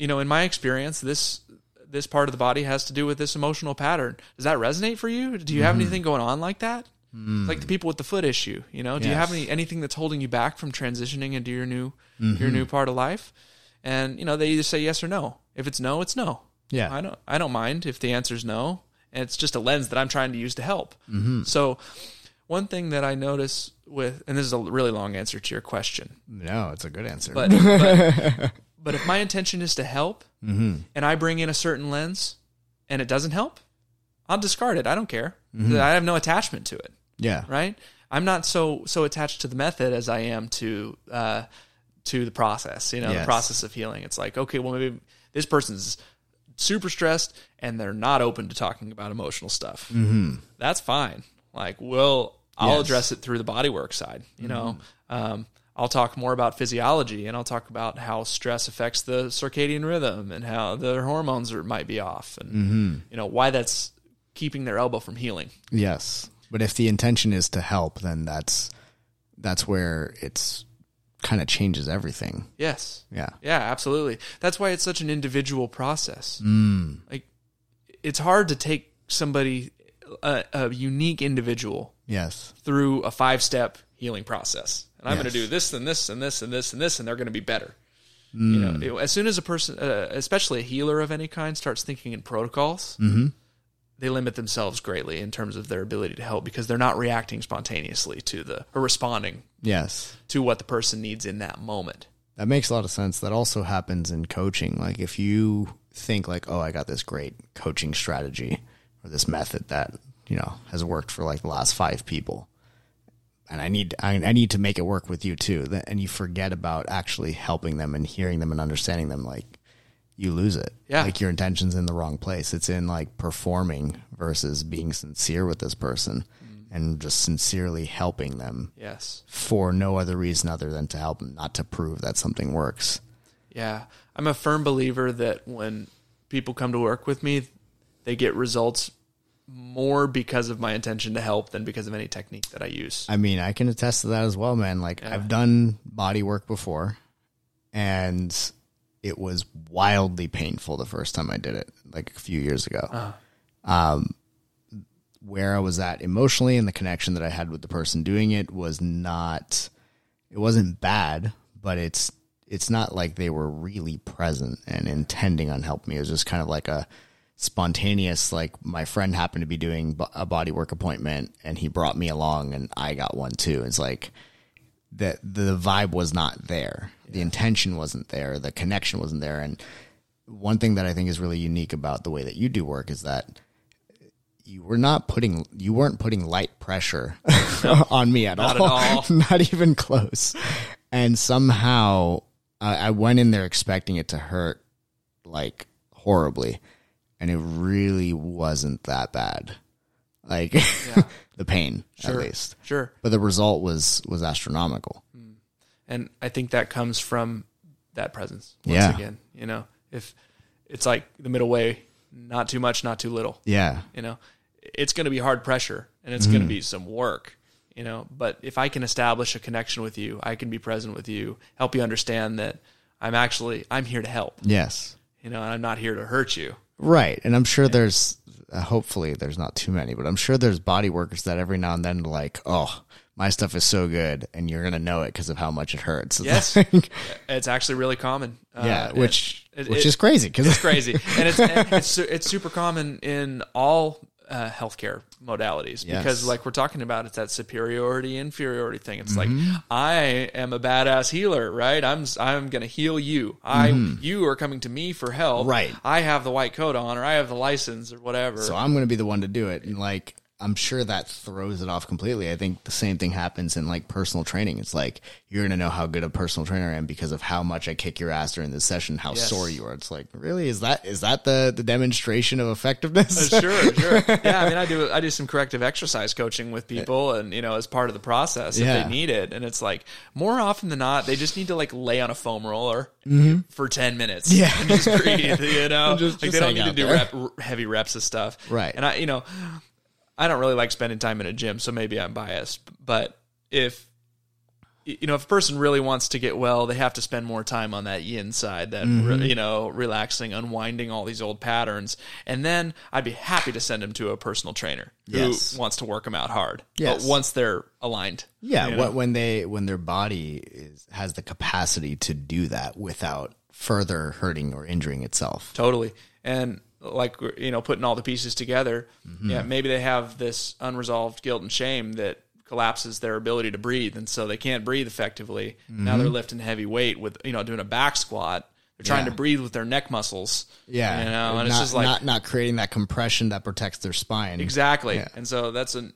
Speaker 2: you know, in my experience, this this part of the body has to do with this emotional pattern. Does that resonate for you? Do you have
Speaker 1: Mm-hmm.
Speaker 2: anything going on like that? Like the people with the foot issue, you know, do you have any anything that's holding you back from transitioning into your new
Speaker 1: Mm-hmm.
Speaker 2: your new part of life? And you know, they either say yes or no. If it's no, it's no.
Speaker 1: Yeah.
Speaker 2: I don't I don't mind if the answer is no. And it's just a lens that I'm trying to use to help. Mm-hmm. So one thing that I notice with and this is a really long answer to your question,
Speaker 1: No, it's a good answer.
Speaker 2: but but, but if my intention is to help and I bring in a certain lens and it doesn't help, I'll discard it. I don't care. I have no attachment to it
Speaker 1: yeah.
Speaker 2: right? I'm not so so attached to the method as I am to uh, to the process. You know,
Speaker 1: Yes.
Speaker 2: the process of healing. It's like, okay, well, maybe this person's super stressed and they're not open to talking about emotional stuff. Mm-hmm. That's fine. Like, well, I'll
Speaker 1: Yes.
Speaker 2: address it through the bodywork side. You know, um, I'll talk more about physiology and I'll talk about how stress affects the circadian rhythm and how their hormones are, might be off and you know why that's keeping their elbow from healing.
Speaker 1: Yes. But if the intention is to help, then that's that's where it's kind of changes everything.
Speaker 2: Yes.
Speaker 1: Yeah.
Speaker 2: Yeah, absolutely. That's why it's such an individual process.
Speaker 1: Mm.
Speaker 2: Like, it's hard to take somebody, a, a unique individual,
Speaker 1: Yes.
Speaker 2: through a five step healing process. And I'm going to do this and this and this and this and this, and they're going to be better.
Speaker 1: Mm.
Speaker 2: You know, it- as soon as a person, uh, especially a healer of any kind, starts thinking in protocols,
Speaker 1: Mm-hmm.
Speaker 2: they limit themselves greatly in terms of their ability to help because they're not reacting spontaneously to the or responding
Speaker 1: Yes.
Speaker 2: to what the person needs in that moment.
Speaker 1: That makes a lot of sense. That also happens in coaching. Like if you think like, "Oh, I got this great coaching strategy or this method that, you know, has worked for like the last 5 people." And I need I, I need to make it work with you too. And you forget about actually helping them and hearing them and understanding them like you lose it.
Speaker 2: Yeah.
Speaker 1: Like your intention's in the wrong place. It's in like performing versus being sincere with this person mm-hmm. and just sincerely helping them
Speaker 2: Yes.
Speaker 1: for no other reason other than to help them, not to prove that something works.
Speaker 2: Yeah. I'm a firm believer that when people come to work with me, they get results more because of my intention to help than because of any technique that I use.
Speaker 1: I mean, I can attest to that as well, man. Like I've done body work before and it was wildly painful the first time I did it, like a few years ago. Um, where I was at emotionally and the connection that I had with the person doing it was not, it wasn't bad, but it's, it's not like they were really present and intending on helping me. It was just kind of like a spontaneous, like my friend happened to be doing a body work appointment and he brought me along and I got one too. It's like that the vibe was not there. The intention wasn't there. The connection wasn't there. And one thing that I think is really unique about the way that you do work is that you were not putting you weren't putting light pressure on me at
Speaker 2: Not
Speaker 1: all.
Speaker 2: at all.
Speaker 1: not even close. And somehow I, I went in there expecting it to hurt like horribly, and it really wasn't that bad. Like the pain, at least.
Speaker 2: Sure.
Speaker 1: But the result was was astronomical. Hmm.
Speaker 2: And I think that comes from that presence. Once
Speaker 1: Yeah.
Speaker 2: again, you know, if it's like the middle way, not too much, not too little.
Speaker 1: Yeah,
Speaker 2: you know it's going to be hard pressure and it's going to mm-hmm. be some work you know but if i can establish a connection with you i can be present with you help you understand that i'm actually i'm here to help
Speaker 1: yes,
Speaker 2: you know and i'm not here to hurt you
Speaker 1: right. And I'm sure there's uh, hopefully there's not too many, but I'm sure there's body workers that every now and then like, oh, my stuff is so good, and you're gonna know it because of how much it hurts. It's
Speaker 2: Yes.
Speaker 1: like-
Speaker 2: it's actually really common Uh,
Speaker 1: yeah,
Speaker 2: it-
Speaker 1: which
Speaker 2: it-
Speaker 1: which
Speaker 2: it-
Speaker 1: is crazy because
Speaker 2: it's crazy and it's and it's it's super common in all uh, healthcare modalities
Speaker 1: Yes.
Speaker 2: because like we're talking about it's that superiority inferiority thing it's like
Speaker 1: Mm-hmm.
Speaker 2: i am a badass healer right i'm i'm going to heal you i you are coming to me for help
Speaker 1: Mm-hmm. Right.
Speaker 2: i have the white coat on or i have the license or whatever
Speaker 1: So I'm going to be the one to do it. And like, I'm sure that throws it off completely. I think the same thing happens in like personal training. It's like, you're going to know how good a personal trainer I am because of how much I kick your ass during this session, how
Speaker 2: Yes.
Speaker 1: sore you are. It's like, really? Is that, is that the, the demonstration of effectiveness?
Speaker 2: Uh, sure, sure. Yeah, I mean, I do I do some corrective exercise coaching with people, and you know, as part of the process, if
Speaker 1: Yeah.
Speaker 2: they need it, and it's like more often than not, they just need to like lay on a foam roller for ten minutes,
Speaker 1: Yeah.
Speaker 2: and just breathe, you know,
Speaker 1: Just-
Speaker 2: like
Speaker 1: just
Speaker 2: they don't need to do rep, heavy reps of stuff,
Speaker 1: Right.
Speaker 2: And I, you know, I don't really like spending time in a gym, so maybe I'm biased, but if you know, if a person really wants to get well, they have to spend more time on that yin side, that
Speaker 1: Mm-hmm.
Speaker 2: re- you know, relaxing, unwinding all these old patterns, and then I'd be happy to send them to a personal trainer who wants to work them out hard.
Speaker 1: Yes.
Speaker 2: But once they're aligned,
Speaker 1: Yeah,
Speaker 2: you know?
Speaker 1: what when they when their body is has the capacity to do that without further hurting or injuring itself.
Speaker 2: totally. And like you know putting all the pieces together mm-hmm. yeah maybe they have this unresolved guilt and shame that collapses their ability to breathe and so they can't breathe effectively now mm-hmm. they're lifting heavy weight with you know doing a back squat they're trying
Speaker 1: Yeah.
Speaker 2: to breathe with their neck muscles
Speaker 1: Yeah,
Speaker 2: you know and
Speaker 1: not,
Speaker 2: it's just like
Speaker 1: not not creating that compression that protects their spine.
Speaker 2: Exactly.
Speaker 1: Yeah.
Speaker 2: And so that's an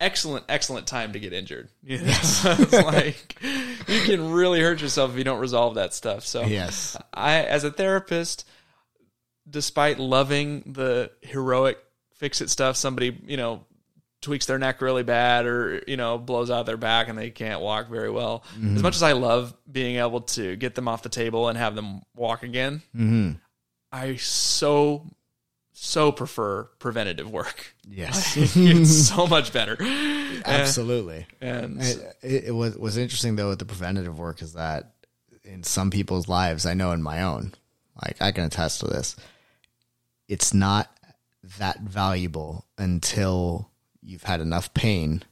Speaker 2: excellent, excellent time to get injured. You know? it's like you can really hurt yourself if you don't resolve that stuff. So
Speaker 1: Yes.
Speaker 2: I, as a therapist, despite loving the heroic fix it stuff, somebody, you know, tweaks their neck really bad or, you know, blows out their back and they can't walk very well. As much as I love being able to get them off the table and have them walk again,
Speaker 1: Mm-hmm.
Speaker 2: I so, so prefer preventative work.
Speaker 1: Yes.
Speaker 2: it's so much better.
Speaker 1: Absolutely.
Speaker 2: and
Speaker 1: It, it, it was was interesting though with the preventative work is that in some people's lives, I know in my own, like I can attest to this. It's not that valuable until you've had enough pain,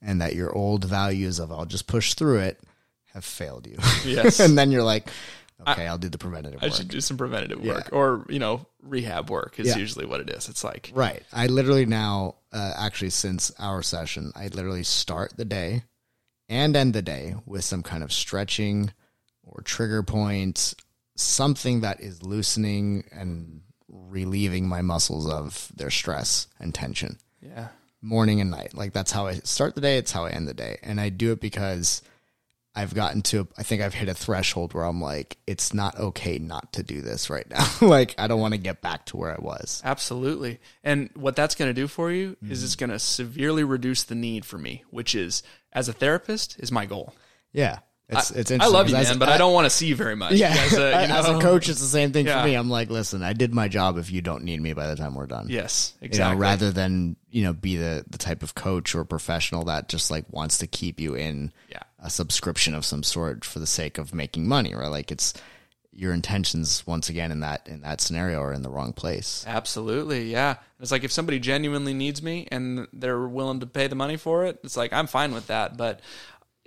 Speaker 1: and that your old values of I'll just push through it have failed you.
Speaker 2: Yes.
Speaker 1: and then you're like, okay, I, will do the preventative
Speaker 2: I
Speaker 1: work.
Speaker 2: should do some preventative work or, you know, rehab work is
Speaker 1: Yeah.
Speaker 2: usually what it is. It's like,
Speaker 1: Right. I literally now, uh, actually, since our session, I literally start the day and end the day with some kind of stretching or trigger point, something that is loosening and relieving my muscles of their stress and tension
Speaker 2: yeah.
Speaker 1: morning and night. Like that's how I start the day. It's how I end the day. And I do it because I've gotten to, I think I've hit a threshold where I'm like, it's not okay not to do this right now. like I don't want to get back to where I was.
Speaker 2: Absolutely. And what that's going to do for you
Speaker 1: Mm-hmm.
Speaker 2: is it's going to severely reduce the need for me, which is as a therapist is my goal.
Speaker 1: Yeah. It's, it's
Speaker 2: I love you, man, but I, don't want to see you very much.
Speaker 1: Yeah,
Speaker 2: As a, you
Speaker 1: as a coach, it's the same thing
Speaker 2: Yeah.
Speaker 1: for me. I'm like, listen, I did my job. If you don't need me by the time we're done,
Speaker 2: Yes,
Speaker 1: you know,
Speaker 2: exactly.
Speaker 1: rather than you know be the the type of coach or professional that just like wants to keep you in
Speaker 2: Yeah.
Speaker 1: a subscription of some sort for the sake of making money, right? Like it's your intentions once again in that in that scenario are in the wrong place.
Speaker 2: Absolutely, yeah. It's like if somebody genuinely needs me and they're willing to pay the money for it, it's like I'm fine with that. But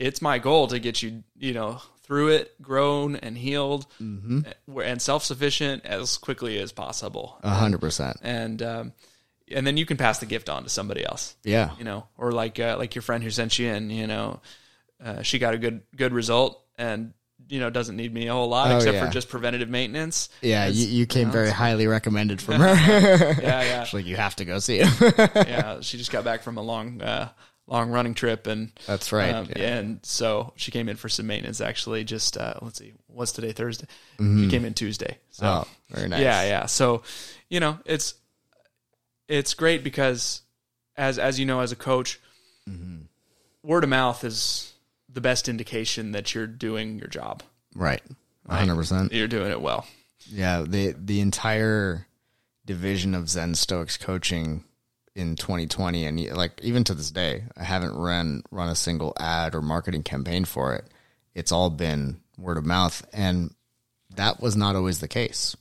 Speaker 2: it's my goal to get you, you know, through it, grown and healed,
Speaker 1: Mm-hmm.
Speaker 2: and self sufficient as quickly as possible.
Speaker 1: A hundred percent.
Speaker 2: And um, and then you can pass the gift on to somebody else.
Speaker 1: Yeah.
Speaker 2: you know, or like uh, like your friend who sent you in, you know, uh, she got a good good result and you know doesn't need me a whole lot
Speaker 1: Oh,
Speaker 2: except
Speaker 1: yeah.
Speaker 2: for just preventative maintenance.
Speaker 1: Yeah, you, you came very highly recommended from her.
Speaker 2: yeah, yeah,
Speaker 1: Actually, you have to go see it.
Speaker 2: yeah. She just got back from a long uh, long running trip and
Speaker 1: That's right.
Speaker 2: um,
Speaker 1: yeah.
Speaker 2: and so she came in for some maintenance. Actually, just uh, let's see, what's today? Thursday.
Speaker 1: Mm-hmm.
Speaker 2: She came in Tuesday. So
Speaker 1: Oh, very nice.
Speaker 2: yeah, yeah. So you know, it's it's great because as as you know, as a coach,
Speaker 1: Mm-hmm.
Speaker 2: word of mouth is the best indication that you're doing your job.
Speaker 1: Right. Hundred percent.
Speaker 2: You're doing it well.
Speaker 1: Yeah, the the entire division of Zen Stoics coaching in 2020 and like even to this day, I haven't run run a single ad or marketing campaign for it. It's all been word of mouth and that was not always the case.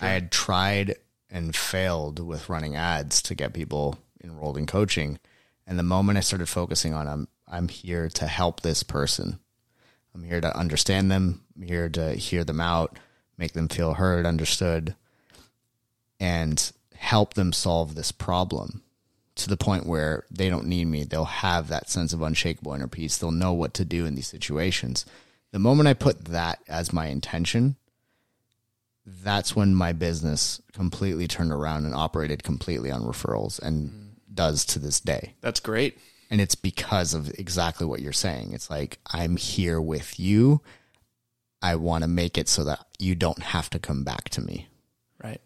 Speaker 1: I had tried and failed with running ads to get people enrolled in coaching. And the moment I started focusing on I'm I'm here to help this person. I'm here to understand them. I'm here to hear them out, make them feel heard, understood, and help them solve this problem to the point where they don't need me. They'll have that sense of unshakable inner peace. They'll know what to do in these situations. The moment I put that as my intention, that's when my business completely turned around and operated completely on referrals and does to this day.
Speaker 2: That's great.
Speaker 1: And it's because of exactly what you're saying. It's like, I'm here with you. I want to make it so that you don't have to come back to me.
Speaker 2: Right.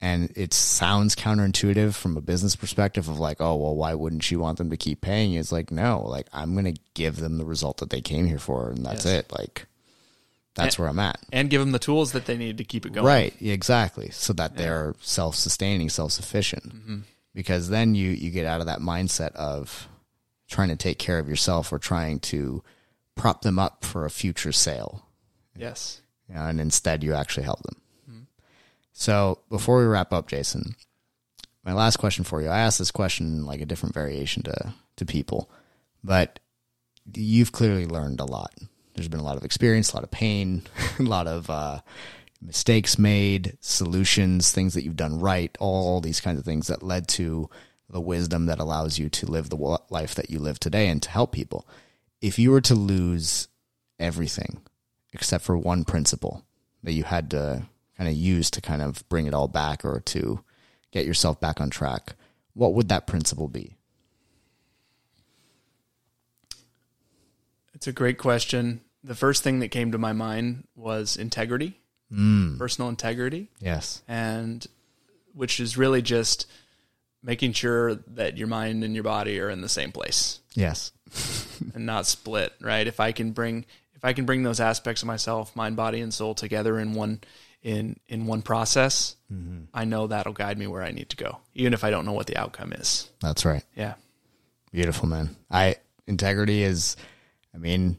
Speaker 1: And it sounds counterintuitive from a business perspective of like, oh, well, why wouldn't you want them to keep paying? It's like, no, like I'm going to give them the result that they came here for. And that's
Speaker 2: Yes.
Speaker 1: it. Like, that's where I'm at.
Speaker 2: And give them the tools that they need to keep it going.
Speaker 1: Right. Exactly. So that they're self sustaining, self sufficient.
Speaker 2: Mm-hmm.
Speaker 1: Because then you, you get out of that mindset of trying to take care of yourself or trying to prop them up for a future sale.
Speaker 2: Yes.
Speaker 1: You know, and instead you actually help them. So before we wrap up, Jason, my last question for you. I asked this question like a different variation to, to people, but you've clearly learned a lot. There's been a lot of experience, a lot of pain, a lot of uh, mistakes made, solutions, things that you've done right, all these kinds of things that led to the wisdom that allows you to live the life that you live today and to help people. If you were to lose everything except for one principle that you had to kind of use to kind of bring it all back or to get yourself back on track, what would that principle be?
Speaker 2: It's a great question. The first thing that came to my mind was integrity,
Speaker 1: mm.
Speaker 2: personal integrity.
Speaker 1: Yes.
Speaker 2: And which is really just making sure that your mind and your body are in the same place.
Speaker 1: Yes.
Speaker 2: and not split, right? If I can bring if I can bring those aspects of myself, mind, body and soul together in one in in one process, mm-hmm. I know that'll guide me where I need to go, even if I don't know what the outcome is.
Speaker 1: That's right.
Speaker 2: Yeah.
Speaker 1: Beautiful, man. I integrity is I mean,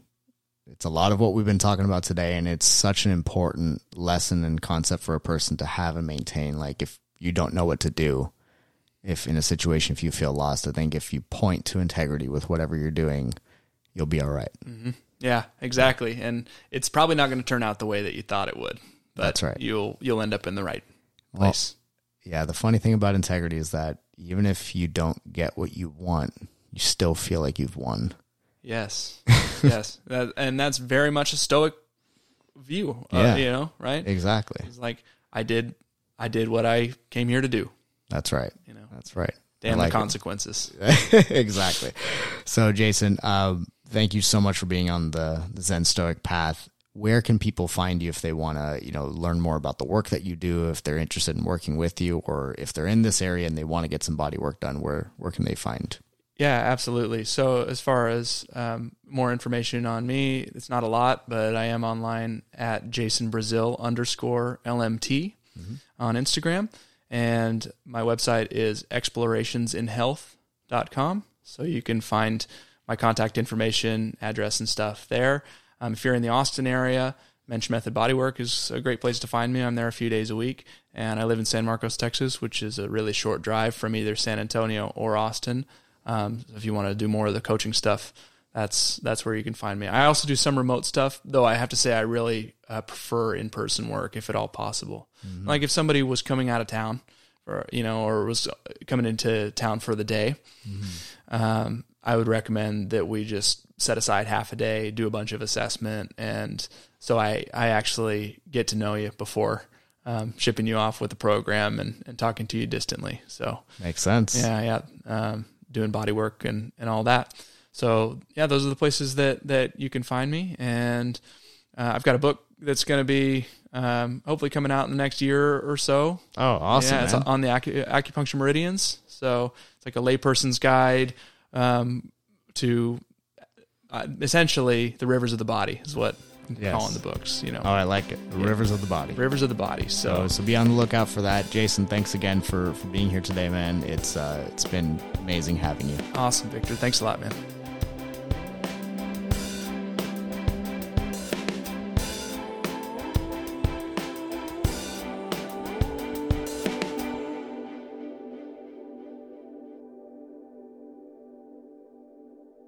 Speaker 1: it's a lot of what we've been talking about today, and it's such an important lesson and concept for a person to have and maintain. Like, if you don't know what to do, if in a situation, if you feel lost, I think if you point to integrity with whatever you're doing, you'll be all right.
Speaker 2: mm-hmm. Yeah, exactly. And it's probably not going to turn out the way that you thought it would. But
Speaker 1: That's right.
Speaker 2: You'll you'll end up in the right place.
Speaker 1: Well, yeah. The funny thing about integrity is that even if you don't get what you want, you still feel like you've won.
Speaker 2: Yes, yes, that, and that's very much a stoic view. Uh,
Speaker 1: yeah,
Speaker 2: you know, right?
Speaker 1: Exactly.
Speaker 2: It's like I did, I did what I came here to do.
Speaker 1: That's right.
Speaker 2: You know,
Speaker 1: that's right.
Speaker 2: Damn like the consequences.
Speaker 1: exactly. So, Jason, um, thank you so much for being on the, the Zen Stoic path. Where can people find you if they want to, you know, learn more about the work that you do? If they're interested in working with you, or if they're in this area and they want to get some body work done, where where can they find
Speaker 2: yeah, absolutely. So as far as um, more information on me, it's not a lot, but I am online at Jason Brazil underscore LMT mm-hmm. on Instagram. And my website is explorationsinhealth.com. So you can find my contact information, address, and stuff there. Um, if you're in the Austin area, Mensch Method Bodywork is a great place to find me. I'm there a few days a week, and I live in San Marcos, Texas, which is a really short drive from either San Antonio or Austin. Um, if you want to do more of the coaching stuff, that's that's where you can find me. I also do some remote stuff, though. I have to say I really uh, prefer in person work if at all possible. Mm-hmm. Like if somebody was coming out of town, or you know, or was coming into town for the day, mm-hmm. um, I would recommend that we just set aside half a day, do a bunch of assessment, and so I I actually get to know you before. Um, shipping you off with the program and, and talking to you distantly. So
Speaker 1: makes sense.
Speaker 2: Yeah, yeah. Um, doing body work and, and all that. So yeah, those are the places that, that you can find me. And uh, I've got a book that's going to be um, hopefully coming out in the next year or so.
Speaker 1: Oh, awesome!
Speaker 2: Yeah, it's
Speaker 1: man.
Speaker 2: on the acu- acupuncture meridians. So it's like a layperson's guide um, to uh, essentially the rivers of the body is what yes. calling the books. You know.
Speaker 1: Oh, I like it. Yeah. Rivers of the body.
Speaker 2: Rivers of the body. So.
Speaker 1: so, so be on the lookout for that. Jason, thanks again for for being here today, man. It's uh, it's been amazing having you.
Speaker 2: Awesome, Victor. Thanks a lot, man.